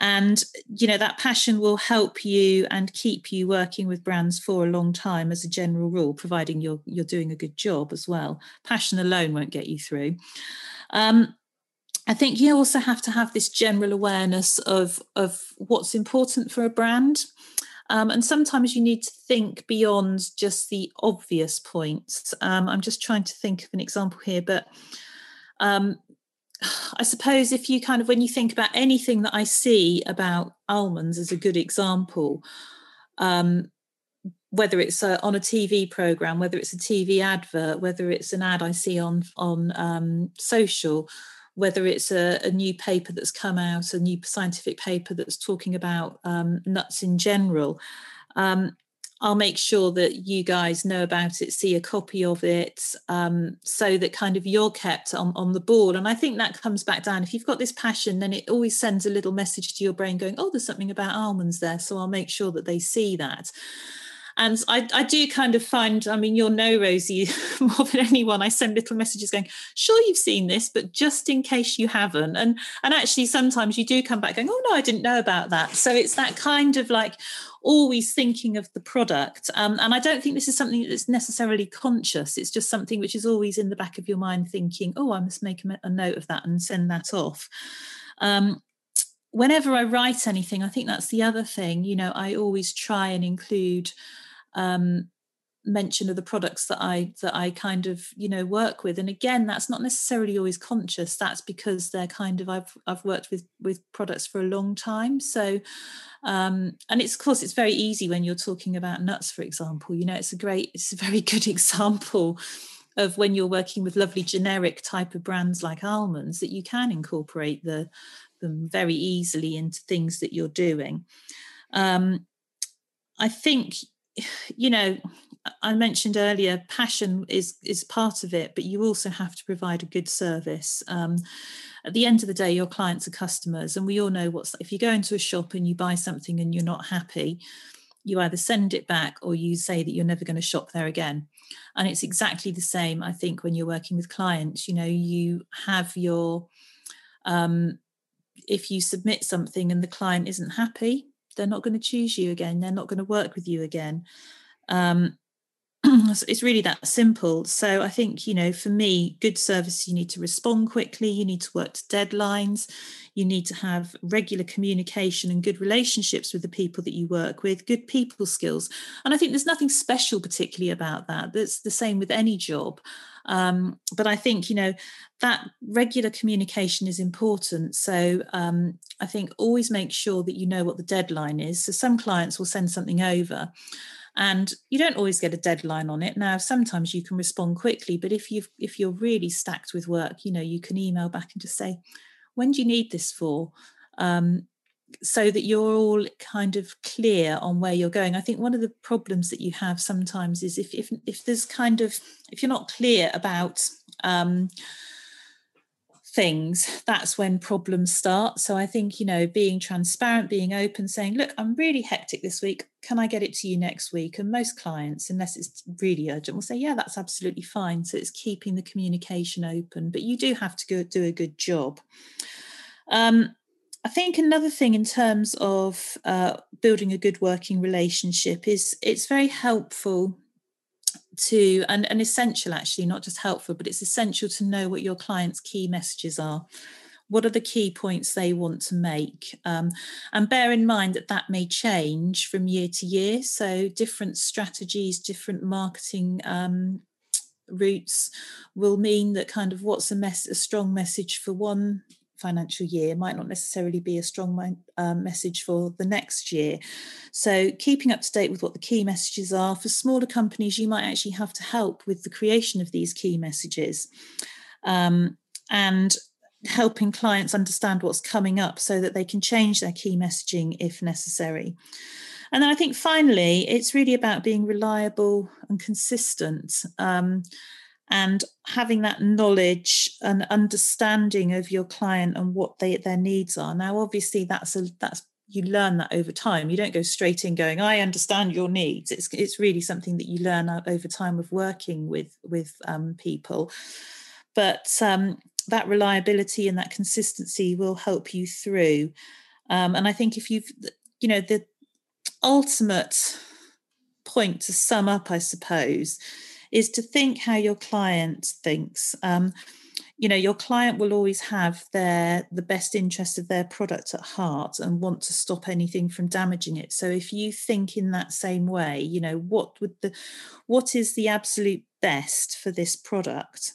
and you know that passion will help you and keep you working with brands for a long time as a general rule providing you're you're doing a good job as well passion alone won't get you through um, I think you also have to have this general awareness of, of what's important for a brand. Um, and sometimes you need to think beyond just the obvious points. Um, I'm just trying to think of an example here, but um, I suppose if you kind of, when you think about anything that I see about almonds as a good example, um, whether it's uh, on a TV program, whether it's a TV advert, whether it's an ad I see on on um, social, whether it's a, a, new paper that's come out, a new scientific paper that's talking about um, nuts in general, um, I'll make sure that you guys know about it, see a copy of it, um, so that kind of you're kept on, on the ball. And I think that comes back down. If you've got this passion, then it always sends a little message to your brain going, oh, there's something about almonds there. So I'll make sure that they see that and I, I do kind of find i mean you'll know rosie <laughs> more than anyone i send little messages going sure you've seen this but just in case you haven't. And and actually sometimes you do come back going oh no i didn't know about that. So it's that kind of like always thinking of the product. Um, and i don't think this is something that's necessarily conscious. It's just something which is always in the back of your mind thinking oh i must make a, note of that and send that off. Um, whenever I write anything, I think that's the other thing. You know, I always try and include um, mention of the products that I that I kind of you know work with. And again, that's not necessarily always conscious. That's because they're kind of I've I've worked with with products for a long time. So um, and it's of course it's very easy when you're talking about nuts, for example. You know, it's a great, it's a very <laughs> good example of when you're working with lovely generic type of brands like almonds that you can incorporate the them very easily into things that you're doing. Um, I think, <sighs> you know, I mentioned earlier, passion is is part of it, but you also have to provide a good service. Um, at the end of the day, your clients are customers, and we all know what's if you go into a shop and you buy something and you're not happy, you either send it back or you say that you're never going to shop there again. And it's exactly the same, I think, when you're working with clients. You know, you have your um, if you submit something and the client isn't happy, they're not going to choose you again. They're not going to work with you again. Um, <clears throat> it's really that simple. So I think, you know, for me, good service, you need to respond quickly, you need to work to deadlines, you need to have regular communication and good relationships with the people that you work with, good people skills. And I think there's nothing special particularly about that. That's the same with any job. Um, but I think, you know, that regular communication is important. So um, I think always make sure that you know what the deadline is. So some clients will send something over and you don't always get a deadline on it now sometimes you can respond quickly but if you've if you're really stacked with work you know you can email back and just say when do you need this for um, so that you're all kind of clear on where you're going. I think one of the problems that you have sometimes is if if, if there's kind of if you're not clear about um, things that's when problems start. So i think you know being transparent being open saying look i'm really hectic this week. Can i get it to you next week? And most clients unless it's really urgent will say yeah that's absolutely fine. So it's keeping the communication open but you do have to go do a good job. Um, I think another thing in terms of uh, building a good working relationship is it's very helpful to and, and essential actually not just helpful but it's essential to know what your clients key messages are. What are the key points they want to make? Um, and bear in mind that that may change from year to year. So different strategies different marketing um, routes will mean that kind of what's a mess a strong message for one financial year might not necessarily be a strong um, message for the next year. So, keeping up to date with what the key messages are for smaller companies, you might actually have to help with the creation of these key messages um, and helping clients understand what's coming up so that they can change their key messaging if necessary. And then I think finally, it's really about being reliable and consistent. Um, and having that knowledge and understanding of your client and what they, their needs are. Now obviously that's a that's you learn that over time. You don't go straight in going i understand your needs. It's it's really something that you learn over time of working with with um, people. But um, that reliability and that consistency will help you through. Um, and i think if you've you know the ultimate point to sum up i suppose is to think how your client thinks. Um, you know your client will always have their the best interest of their product at heart and want to stop anything from damaging it. So if you think in that same way you know what would the what is the absolute best for this product?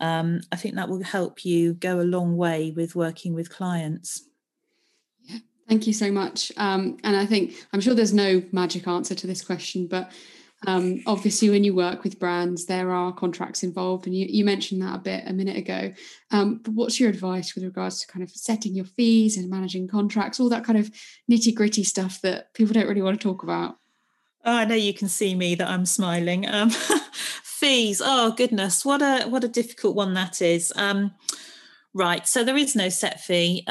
Um, i think that will help you go a long way with working with clients. Yeah thank you so much. Um, and i think i'm sure there's no magic answer to this question but um, obviously, when you work with brands, there are contracts involved, and you, you mentioned that a bit a minute ago. Um, but what's your advice with regards to kind of setting your fees and managing contracts, all that kind of nitty gritty stuff that people don't really want to talk about? Oh, I know you can see me that I'm smiling. Um, <laughs> fees, oh goodness, what a what a difficult one that is. Um, right, so there is no set fee.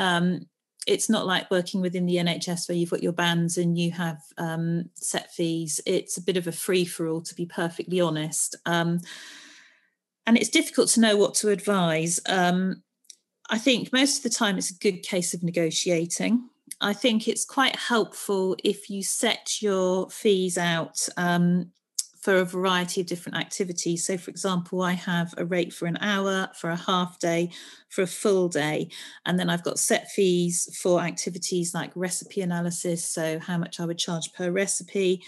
It's not like working within the NHS where you've got your bands and you have um, set fees. It's a bit of a free for all, to be perfectly honest. Um, and it's difficult to know what to advise. Um, I think most of the time it's a good case of negotiating. I think it's quite helpful if you set your fees out um, for a variety of different activities. So, for example, I have a rate for an hour, for a half day, for a full day. And then I've got set fees for activities like recipe analysis. So, how much I would charge per recipe.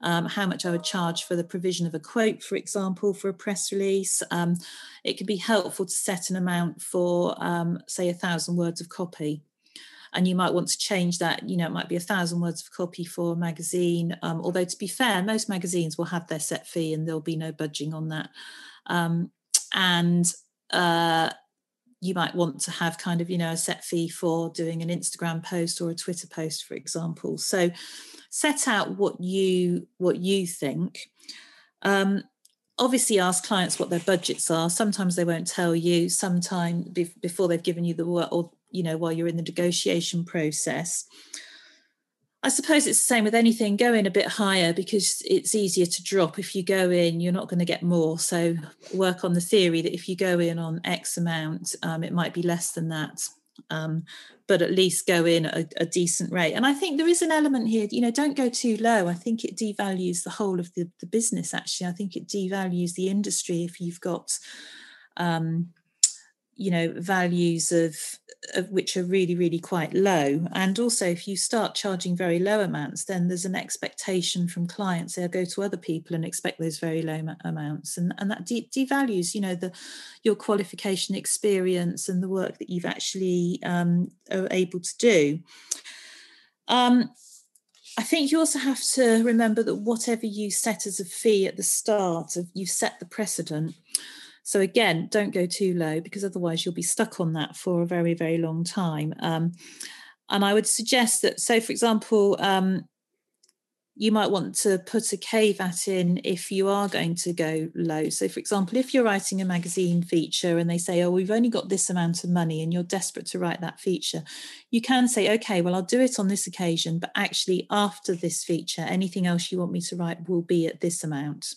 Um, how much I would charge for the provision of a quote, for example, for a press release. Um, it could be helpful to set an amount for, um, say, a thousand words of copy and you might want to change that you know it might be a thousand words of copy for a magazine um, although to be fair most magazines will have their set fee and there'll be no budging on that. Um, and uh, you might want to have kind of you know a set fee for doing an instagram post or a twitter post for example. So set out what you what you think. Um, obviously ask clients what their budgets are. Sometimes they won't tell you. Sometime be- before they've given you the work or you know while you're in the negotiation process I suppose it's the same with anything. Go in a bit higher because it's easier to drop. If you go in, you're not going to get more. So work on the theory that if you go in on X amount, um, it might be less than that. Um, but at least go in a, a, decent rate. And I think there is an element here, you know, don't go too low. I think it devalues the whole of the, the business, actually. I think it devalues the industry if you've got um, you know values of, of which are really really quite low. And also if you start charging very low amounts then there's an expectation from clients they'll go to other people and expect those very low amounts. And and that de- devalues you know the your qualification experience and the work that you've actually um, are able to do. Um, I think you also have to remember that whatever you set as a fee at the start you set the precedent so again, don't go too low because otherwise you'll be stuck on that for a very, very long time. Um, and I would suggest that, so for example, um, you might want to put a caveat in if you are going to go low. So, for example, if you're writing a magazine feature and they say, Oh, we've only got this amount of money and you're desperate to write that feature, you can say, Okay, well, I'll do it on this occasion, but actually, after this feature, anything else you want me to write will be at this amount.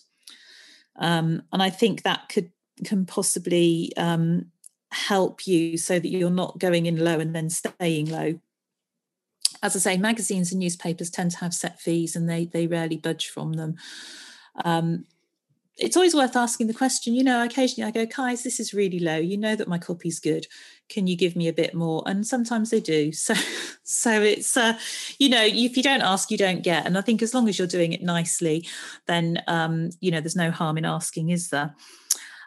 Um, and I think that could can possibly um, help you so that you're not going in low and then staying low. As I say, magazines and newspapers tend to have set fees and they they rarely budge from them. Um, it's always worth asking the question, you know, occasionally I go, guys, this is really low. You know that my copy's good. Can you give me a bit more? And sometimes they do. <laughs> So so it's uh, you know, if you don't ask, you don't get. And I think as long as you're doing it nicely, then um, you know, there's no harm in asking, is there?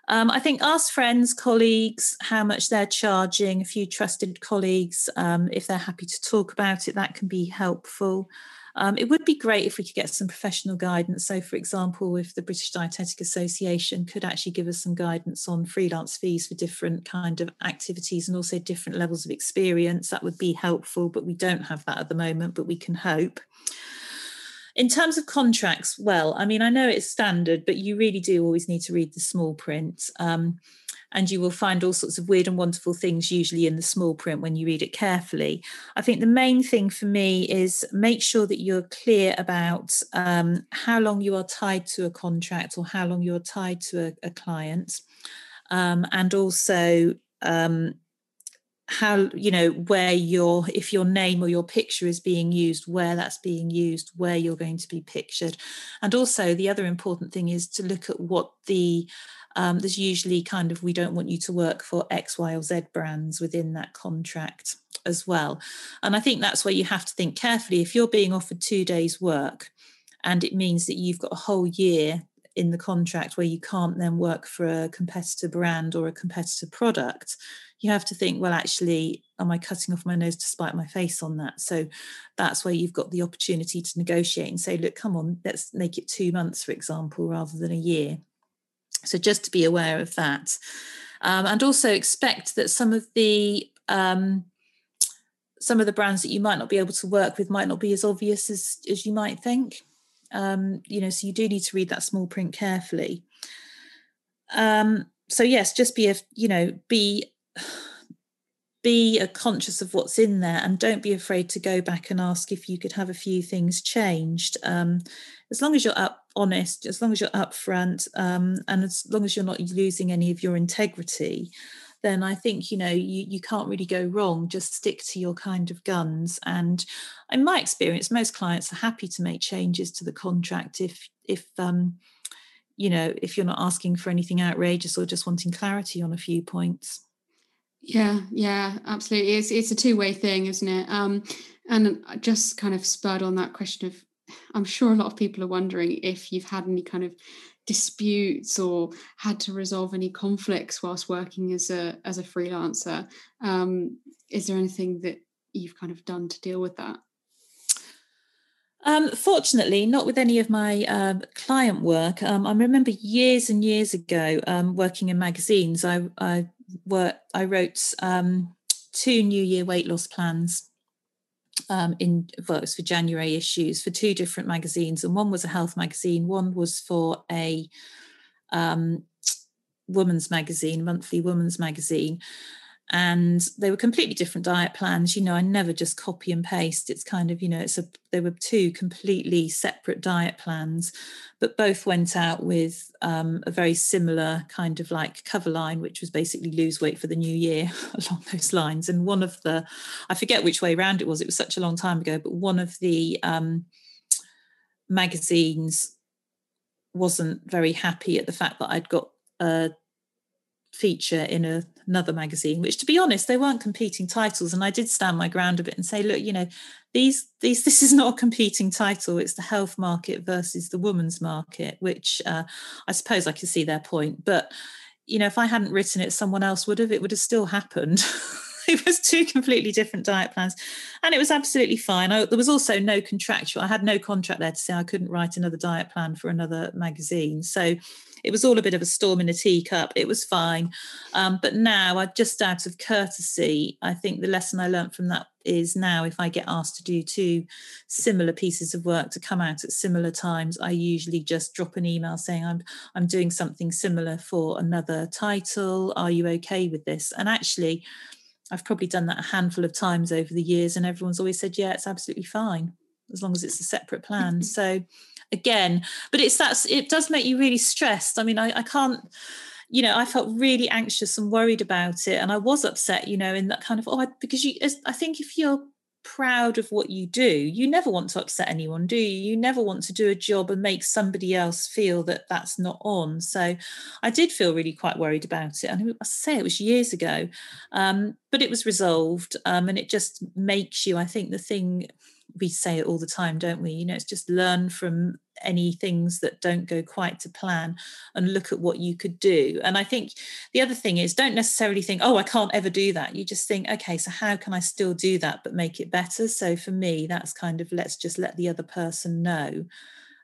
Um, I think ask friends, colleagues how much they're charging, a few trusted colleagues, um, if they're happy to talk about it, that can be helpful. Um, it would be great if we could get some professional guidance. So, for example, if the British Dietetic Association could actually give us some guidance on freelance fees for different kind of activities and also different levels of experience, that would be helpful. But we don't have that at the moment, but we can hope. In terms of contracts, well, I mean, I know it's standard, but you really do always need to read the small print. Um, and you will find all sorts of weird and wonderful things usually in the small print when you read it carefully. I think the main thing for me is make sure that you're clear about um, how long you are tied to a contract or how long you're tied to a, a client, um, and also um, how you know where your if your name or your picture is being used where that's being used where you're going to be pictured. And also the other important thing is to look at what the um, there's usually kind of we don't want you to work for x y or z brands within that contract as well. And i think that's where you have to think carefully. If you're being offered two days work and it means that you've got a whole year in the contract where you can't then work for a competitor brand or a competitor product you have to think, well, actually, am I cutting off my nose to spite my face on that? So that's where you've got the opportunity to negotiate and say, look, come on, let's make it two months, for example, rather than a year. So just to be aware of that. Um, and also expect that some of the um, some of the brands that you might not be able to work with might not be as obvious as, as you might think. Um, you know, so you do need to read that small print carefully. Um, so yes, just be a you know be <sighs> be conscious of what's in there and don't be afraid to go back and ask if you could have a few things changed. Um, as long as you're up honest as long as you're upfront um, and as long as you're not losing any of your integrity then i think you know you, you can't really go wrong. Just stick to your kind of guns. And in my experience most clients are happy to make changes to the contract if if um, you know if you're not asking for anything outrageous or just wanting clarity on a few points yeah, yeah, absolutely. It's it's a two way thing, isn't it? Um, and just kind of spurred on that question of, I'm sure a lot of people are wondering if you've had any kind of disputes or had to resolve any conflicts whilst working as a as a freelancer. Um, is there anything that you've kind of done to deal with that? Um, fortunately, not with any of my uh, client work. Um, I remember years and years ago um, working in magazines. I, I were I wrote um, two New Year weight loss plans um, in well, for January issues for two different magazines, and one was a health magazine, one was for a um, woman's magazine, monthly woman's magazine, and they were completely different diet plans you know i never just copy and paste. It's kind of you know it's a there were two completely separate diet plans but both went out with um, a very similar kind of like cover line which was basically lose weight for the new year <laughs> along those lines. And one of the i forget which way around it was it was such a long time ago but one of the um, magazines wasn't very happy at the fact that i'd got a feature in a, another magazine which to be honest they weren't competing titles and i did stand my ground a bit and say look you know these these <laughs> this is not a competing title. It's the health market versus the woman's market which uh, i suppose i can see their point but you know if i hadn't written it someone else would have. It would have still happened. <laughs> It was two completely different diet plans and it was absolutely fine. I, there was also no contractual i had no contract there to say i couldn't write another diet plan for another magazine. So it was all a bit of a storm in a teacup. It was fine. Um, but now i just out of courtesy i think the lesson i learned from that is now if i get asked to do two similar pieces of work to come out at similar times i usually just drop an email saying i'm i'm doing something similar for another title. Are you okay with this? And actually I've probably done that a handful of times over the years, and everyone's always said, "Yeah, it's absolutely fine as long as it's a separate plan." <laughs> so, again, but it's that it does make you really stressed. I mean, I, I can't you know, I felt really anxious and worried about it. And I was upset, you know, in that kind of, oh, I, because you, I think if you're proud of what you do, you never want to upset anyone, do you? You never want to do a job and make somebody else feel that that's not on. So I did feel really quite worried about it. And I say it was years ago, um, but it was resolved. Um, and it just makes you, I think, the thing we say it all the time, don't we? You know, it's just learn from any things that don't go quite to plan and look at what you could do. And I think the other thing is don't necessarily think, oh, I can't ever do that. You just think, okay, so how can I still do that but make it better? So for me, that's kind of let's just let the other person know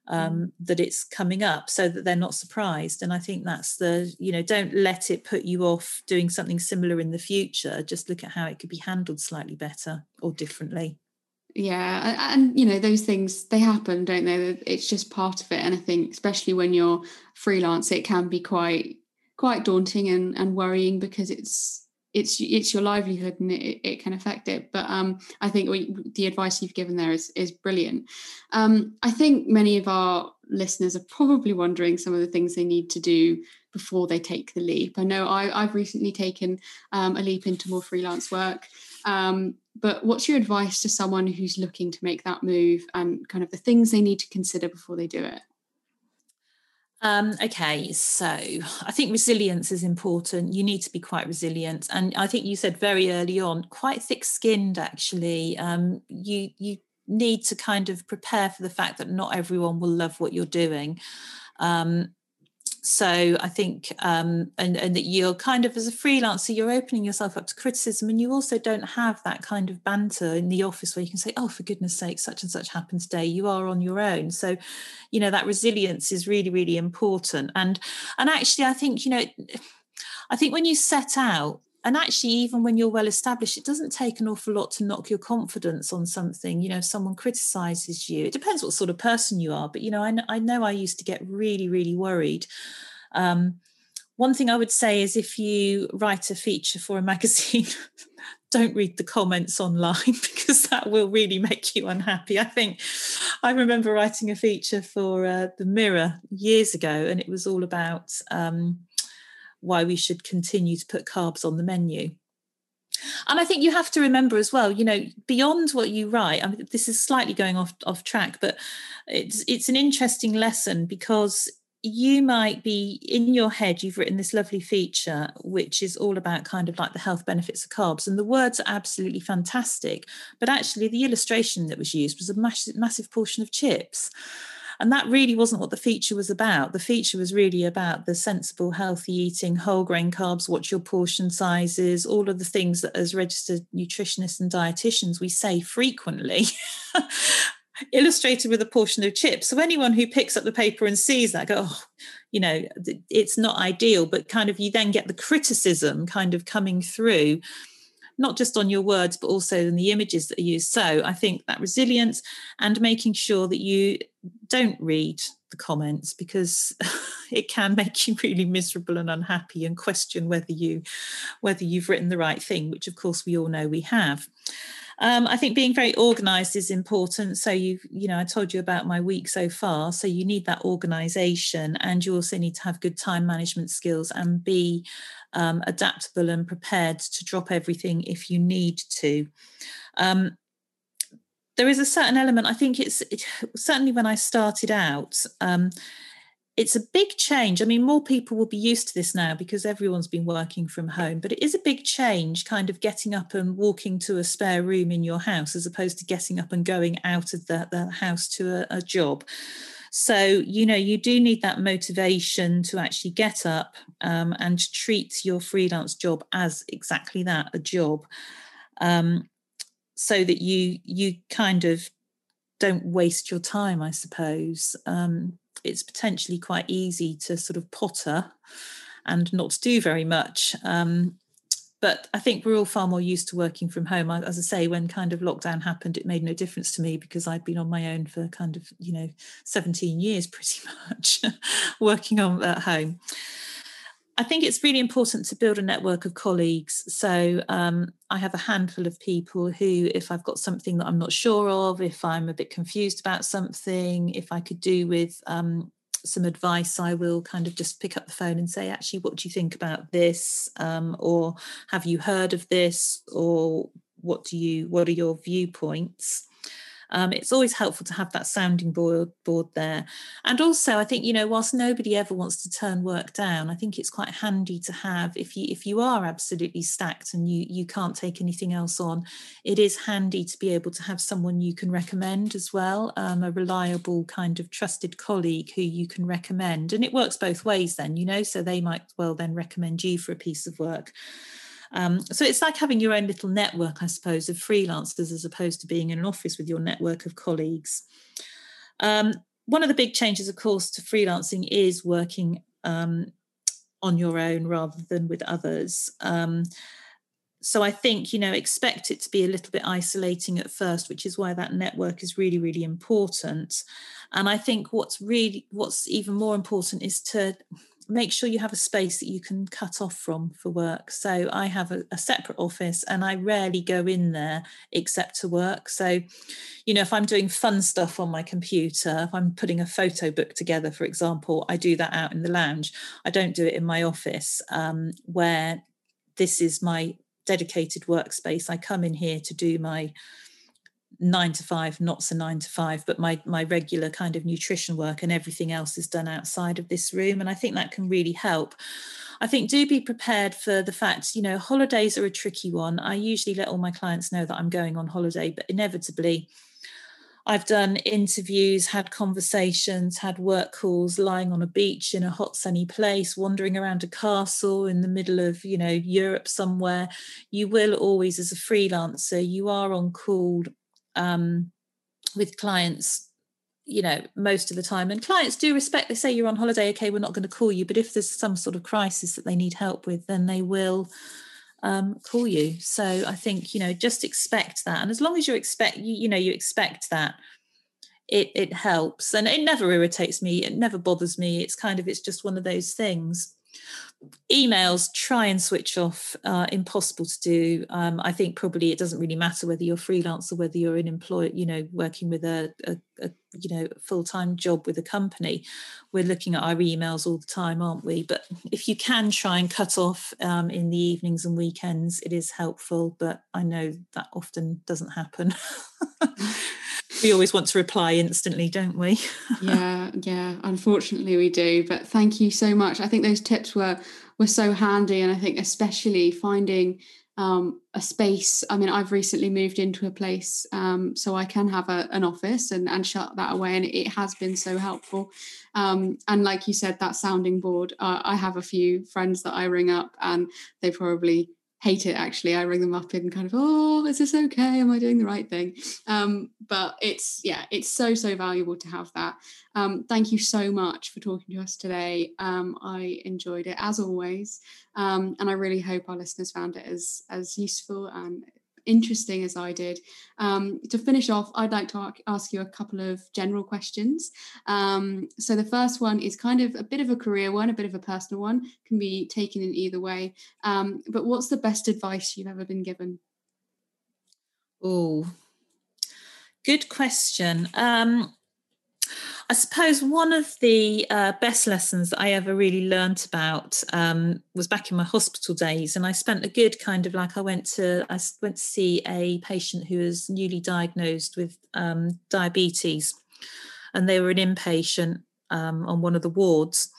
um, mm. that it's coming up so that they're not surprised. And I think that's the, you know, don't let it put you off doing something similar in the future. Just look at how it could be handled slightly better or differently yeah and you know those things they happen don't they? It's just part of it and i think especially when you're freelance it can be quite quite daunting and, and worrying because it's it's it's your livelihood and it, it can affect it. But um i think the advice you've given there is is brilliant. Um i think many of our listeners are probably wondering some of the things they need to do before they take the leap. I know I, i've recently taken um, a leap into more freelance work. Um, but what's your advice to someone who's looking to make that move and kind of the things they need to consider before they do it? Um, okay, so I think resilience is important. You need to be quite resilient, and I think you said very early on, quite thick-skinned. Actually, um, you you need to kind of prepare for the fact that not everyone will love what you're doing. Um, so I think, um, and, and that you're kind of as a freelancer, you're opening yourself up to criticism, and you also don't have that kind of banter in the office where you can say, "Oh, for goodness' sake, such and such happened today." You are on your own, so you know that resilience is really, really important. And and actually, I think you know, I think when you set out and actually even when you're well established it doesn't take an awful lot to knock your confidence on something. You know if someone criticizes you it depends what sort of person you are but you know i, I know i used to get really really worried. Um, one thing i would say is if you write a feature for a magazine <laughs> don't read the comments online <laughs> because that will really make you unhappy. I think i remember writing a feature for uh, the mirror years ago and it was all about um, why we should continue to put carbs on the menu. And I think you have to remember as well, you know, beyond what you write, I mean, this is slightly going off off track, but it's it's an interesting lesson because you might be in your head you've written this lovely feature which is all about kind of like the health benefits of carbs and the words are absolutely fantastic but actually the illustration that was used was a massive, massive portion of chips and that really wasn't what the feature was about. The feature was really about the sensible, healthy eating, whole grain carbs, what your portion size is, all of the things that as registered nutritionists and dietitians we say frequently. <laughs> illustrated with a portion of chips. So anyone who picks up the paper and sees that, go, oh, you know, it's not ideal, but kind of you then get the criticism kind of coming through not just on your words, but also in the images that are used. So I think that resilience and making sure that you don't read the comments because <laughs> it can make you really miserable and unhappy and question whether you whether you've written the right thing, which of course we all know we have. Um, I think being very organized is important. So you, you know, I told you about my week so far. So you need that organization and you also need to have good time management skills and be um, adaptable and prepared to drop everything if you need to. Um, there is a certain element, I think it's it, certainly when I started out, um, it's a big change. I mean, more people will be used to this now because everyone's been working from home, but it is a big change kind of getting up and walking to a spare room in your house as opposed to getting up and going out of the, the house to a, a job. So, you know, you do need that motivation to actually get up um, and treat your freelance job as exactly that a job. Um, so that you you kind of don't waste your time, I suppose. Um, it's potentially quite easy to sort of potter and not do very much. Um, but I think we're all far more used to working from home. As I say, when kind of lockdown happened, it made no difference to me because I'd been on my own for kind of, you know, 17 years pretty <laughs> much working on at home. I think it's really important to build a network of colleagues. So um, I have a handful of people who, if I've got something that I'm not sure of, if I'm a bit confused about something, if I could do with um, some advice, I will kind of just pick up the phone and say, actually, what do you think about this? Um, or have you heard of this? Or what do you, what are your viewpoints? Um, it's always helpful to have that sounding board, board there. And also, I think you know, whilst nobody ever wants to turn work down, I think it's quite handy to have if you if you are absolutely stacked and you you can't take anything else on, it is handy to be able to have someone you can recommend as well, um, a reliable kind of trusted colleague who you can recommend, and it works both ways. Then you know, so they might well then recommend you for a piece of work. Um, so it's like having your own little network, I suppose, of freelancers as opposed to being in an office with your network of colleagues. Um, one of the big changes, of course, to freelancing is working um, on your own rather than with others. Um, so I think you know expect it to be a little bit isolating at first, which is why that network is really really important. And I think what's really what's even more important is to make sure you have a space that you can cut off from for work. So I have a, a, separate office and I rarely go in there except to work. So, you know, if I'm doing fun stuff on my computer, if I'm putting a photo book together, for example, I do that out in the lounge. I don't do it in my office um, where this is my dedicated workspace. I come in here to do my nine to five, not so nine to five, but my my regular kind of nutrition work and everything else is done outside of this room. And I think that can really help. I think do be prepared for the fact, you know, holidays are a tricky one. I usually let all my clients know that I'm going on holiday, but inevitably I've done interviews, had conversations, had work calls, lying on a beach in a hot sunny place, wandering around a castle in the middle of, you know, Europe somewhere. You will always, as a freelancer, you are on call um, with clients you know most of the time. And clients do respect they say you're on holiday okay we're not going to call you. But if there's some sort of crisis that they need help with then they will um, call you. So i think you know just expect that. And as long as you expect you, you know you expect that it it helps. And it never irritates me. It never bothers me. It's kind of it's just one of those things emails try and switch off uh, impossible to do. Um, i think probably it doesn't really matter whether you're freelance or whether you're an employee you know working with a, a, a, you know full-time job with a company. We're looking at our emails all the time aren't we? But if you can try and cut off um, in the evenings and weekends it is helpful but i know that often doesn't happen <laughs> we always want to reply instantly, don't we? <laughs> yeah, yeah. Unfortunately, we do. But thank you so much. I think those tips were were so handy, and I think especially finding um, a space. I mean, I've recently moved into a place, um, so I can have a, an office and and shut that away, and it has been so helpful. Um, and like you said, that sounding board. Uh, I have a few friends that I ring up, and they probably hate it actually. I ring them up and kind of oh is this okay? Am i doing the right thing? Um, but it's yeah it's so so valuable to have that. Um, thank you so much for talking to us today. Um, i enjoyed it as always. Um, and i really hope our listeners found it as as useful and interesting as I did. Um, to finish off, I'd like to ask you a couple of general questions. Um, so the first one is kind of a bit of a career one, a bit of a personal one, can be taken in either way. Um, but what's the best advice you've ever been given? Oh, good question. Um, I suppose one of the uh, best lessons that I ever really learnt about um, was back in my hospital days, and I spent a good kind of like I went to I went to see a patient who was newly diagnosed with um, diabetes, and they were an inpatient, um, on one of the wards.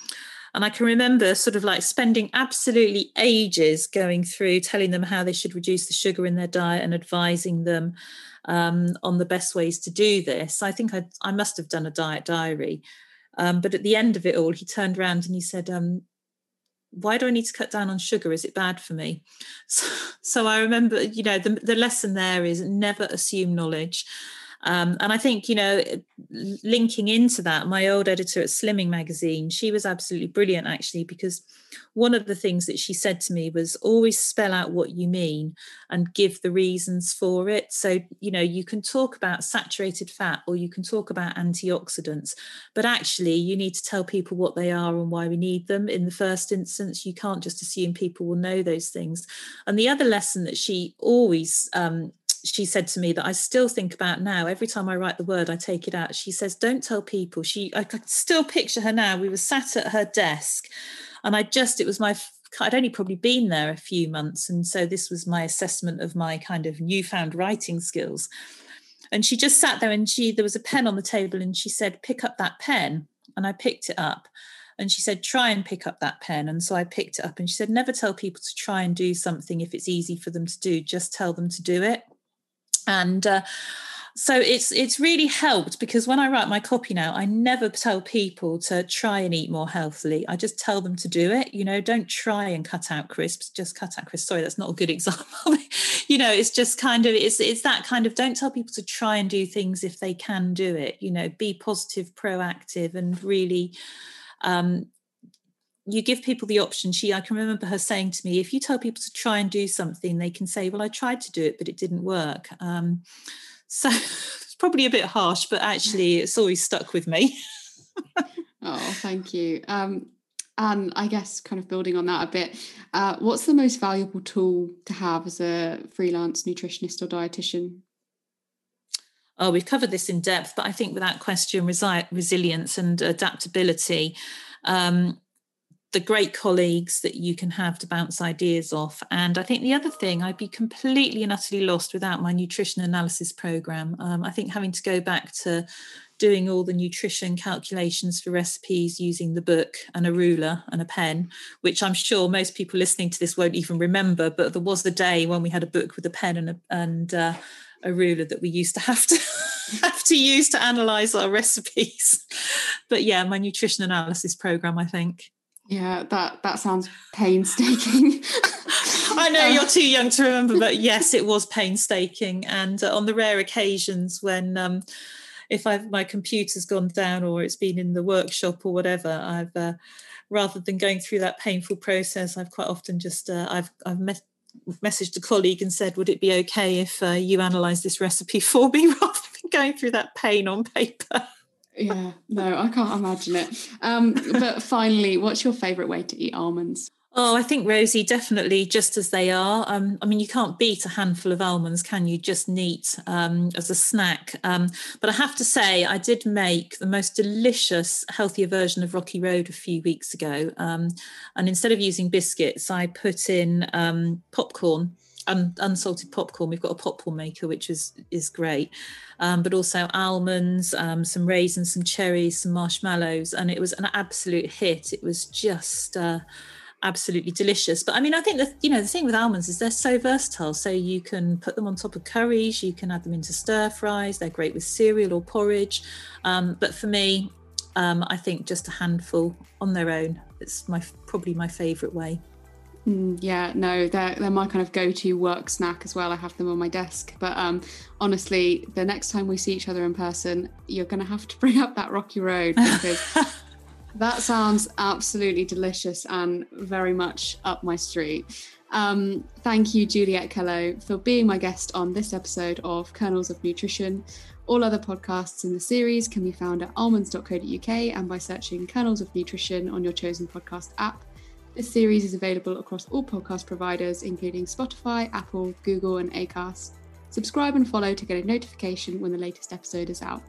And I can remember sort of like spending absolutely ages going through telling them how they should reduce the sugar in their diet and advising them um, on the best ways to do this. I think I, I must have done a diet diary. Um, but at the end of it all, he turned around and he said, um, why do I need to cut down on sugar? Is it bad for me? <laughs> So, so I remember, you know, the, the lesson there is never assume knowledge. Um, and I think, you know, linking into that, my old editor at Slimming magazine, she was absolutely brilliant actually, because one of the things that she said to me was always spell out what you mean and give the reasons for it. So, you know, you can talk about saturated fat or you can talk about antioxidants, but actually you need to tell people what they are and why we need them in the first instance. You can't just assume people will know those things. And the other lesson that she always um, she said to me that I still think about now. Every time I write the word, I take it out. She says, "Don't tell people." She, I could still picture her now. We were sat at her desk, and I just, it was my, I'd only probably been there a few months, and so this was my assessment of my kind of newfound writing skills. And she just sat there, and she, there was a pen on the table, and she said, "Pick up that pen," and I picked it up. And she said, try and pick up that pen. And so I picked it up and she said, never tell people to try and do something if it's easy for them to do, just tell them to do it and uh, so it's it's really helped because when I write my copy now, I never tell people to try and eat more healthily. I just tell them to do it. You know, don't try and cut out crisps. Just cut out crisps. Sorry, that's not a good <laughs> example. you know, it's just kind of it's it's that kind of don't tell people to try and do things if they can do it. You know, be positive, proactive, and really um, you give people the option she i can remember her saying to me if you tell people to try and do something they can say well i tried to do it but it didn't work um, so <laughs> it's probably a bit harsh but actually it's always stuck with me. <laughs> Oh thank you. Um, and i guess kind of building on that a bit uh, what's the most valuable tool to have as a freelance nutritionist or dietitian? Oh, we've covered this in depth, but I think without question, resi- resilience and adaptability. Um, the great colleagues that you can have to bounce ideas off. And I think the other thing, I'd be completely and utterly lost without my nutrition analysis program. Um, I think having to go back to doing all the nutrition calculations for recipes using the book and a ruler and a pen, which I'm sure most people listening to this won't even remember. But there was the day when we had a book with a pen and a, and uh, a ruler that we used to have to <laughs> have to use to analyze our recipes. <laughs> But yeah, my nutrition analysis program, I think. Yeah, that that sounds painstaking. I know you're <laughs> too young to remember, but yes, it was painstaking. And uh, on the rare occasions when, um, if I've my computer's gone down or it's been in the workshop or whatever, I've uh, rather than going through that painful process, I've quite often just uh, I've I've met, messaged a colleague and said, "Would it be okay if uh, you analyse this recipe <laughs> for me <laughs> rather than going through that pain on paper?" Yeah, no, I can't imagine it. Um, but finally, what's your favourite way to eat almonds? Oh, I think Rosie, definitely just as they are. Um, I mean, you can't beat a handful of almonds, can you? Just neat um, as a snack. Um, but I have to say, I did make the most delicious, healthier version of Rocky Road a few weeks ago. Um, and instead of using biscuits, I put in um, popcorn un, unsalted popcorn. We've got a popcorn maker, which is is great, um, but also almonds, um, some raisins, some cherries, some marshmallows, and it was an absolute hit. It was just. Uh, absolutely delicious. But i mean i think that you know the thing with almonds is they're so versatile. So you can put them on top of curries. You can add them into stir fries. They're great with cereal or porridge. Um, but for me um, i think just a handful on their own. It's my probably my favorite way yeah, no, they're they're my kind of go-to work snack as well. I have them on my desk. But um, honestly, the next time we see each other in person, you're going to have to <laughs> bring up that rocky road because <laughs> that sounds absolutely delicious and very much up my street. Um, thank you, Juliette Kellow, for being my guest on this episode of Kernels of Nutrition. All other podcasts in the series can be found at almonds.co.uk and by searching Kernels of Nutrition on your chosen podcast app. This series is available across all podcast providers, including Spotify, Apple, Google, and Acast. Subscribe and follow to get a notification when the latest episode is out.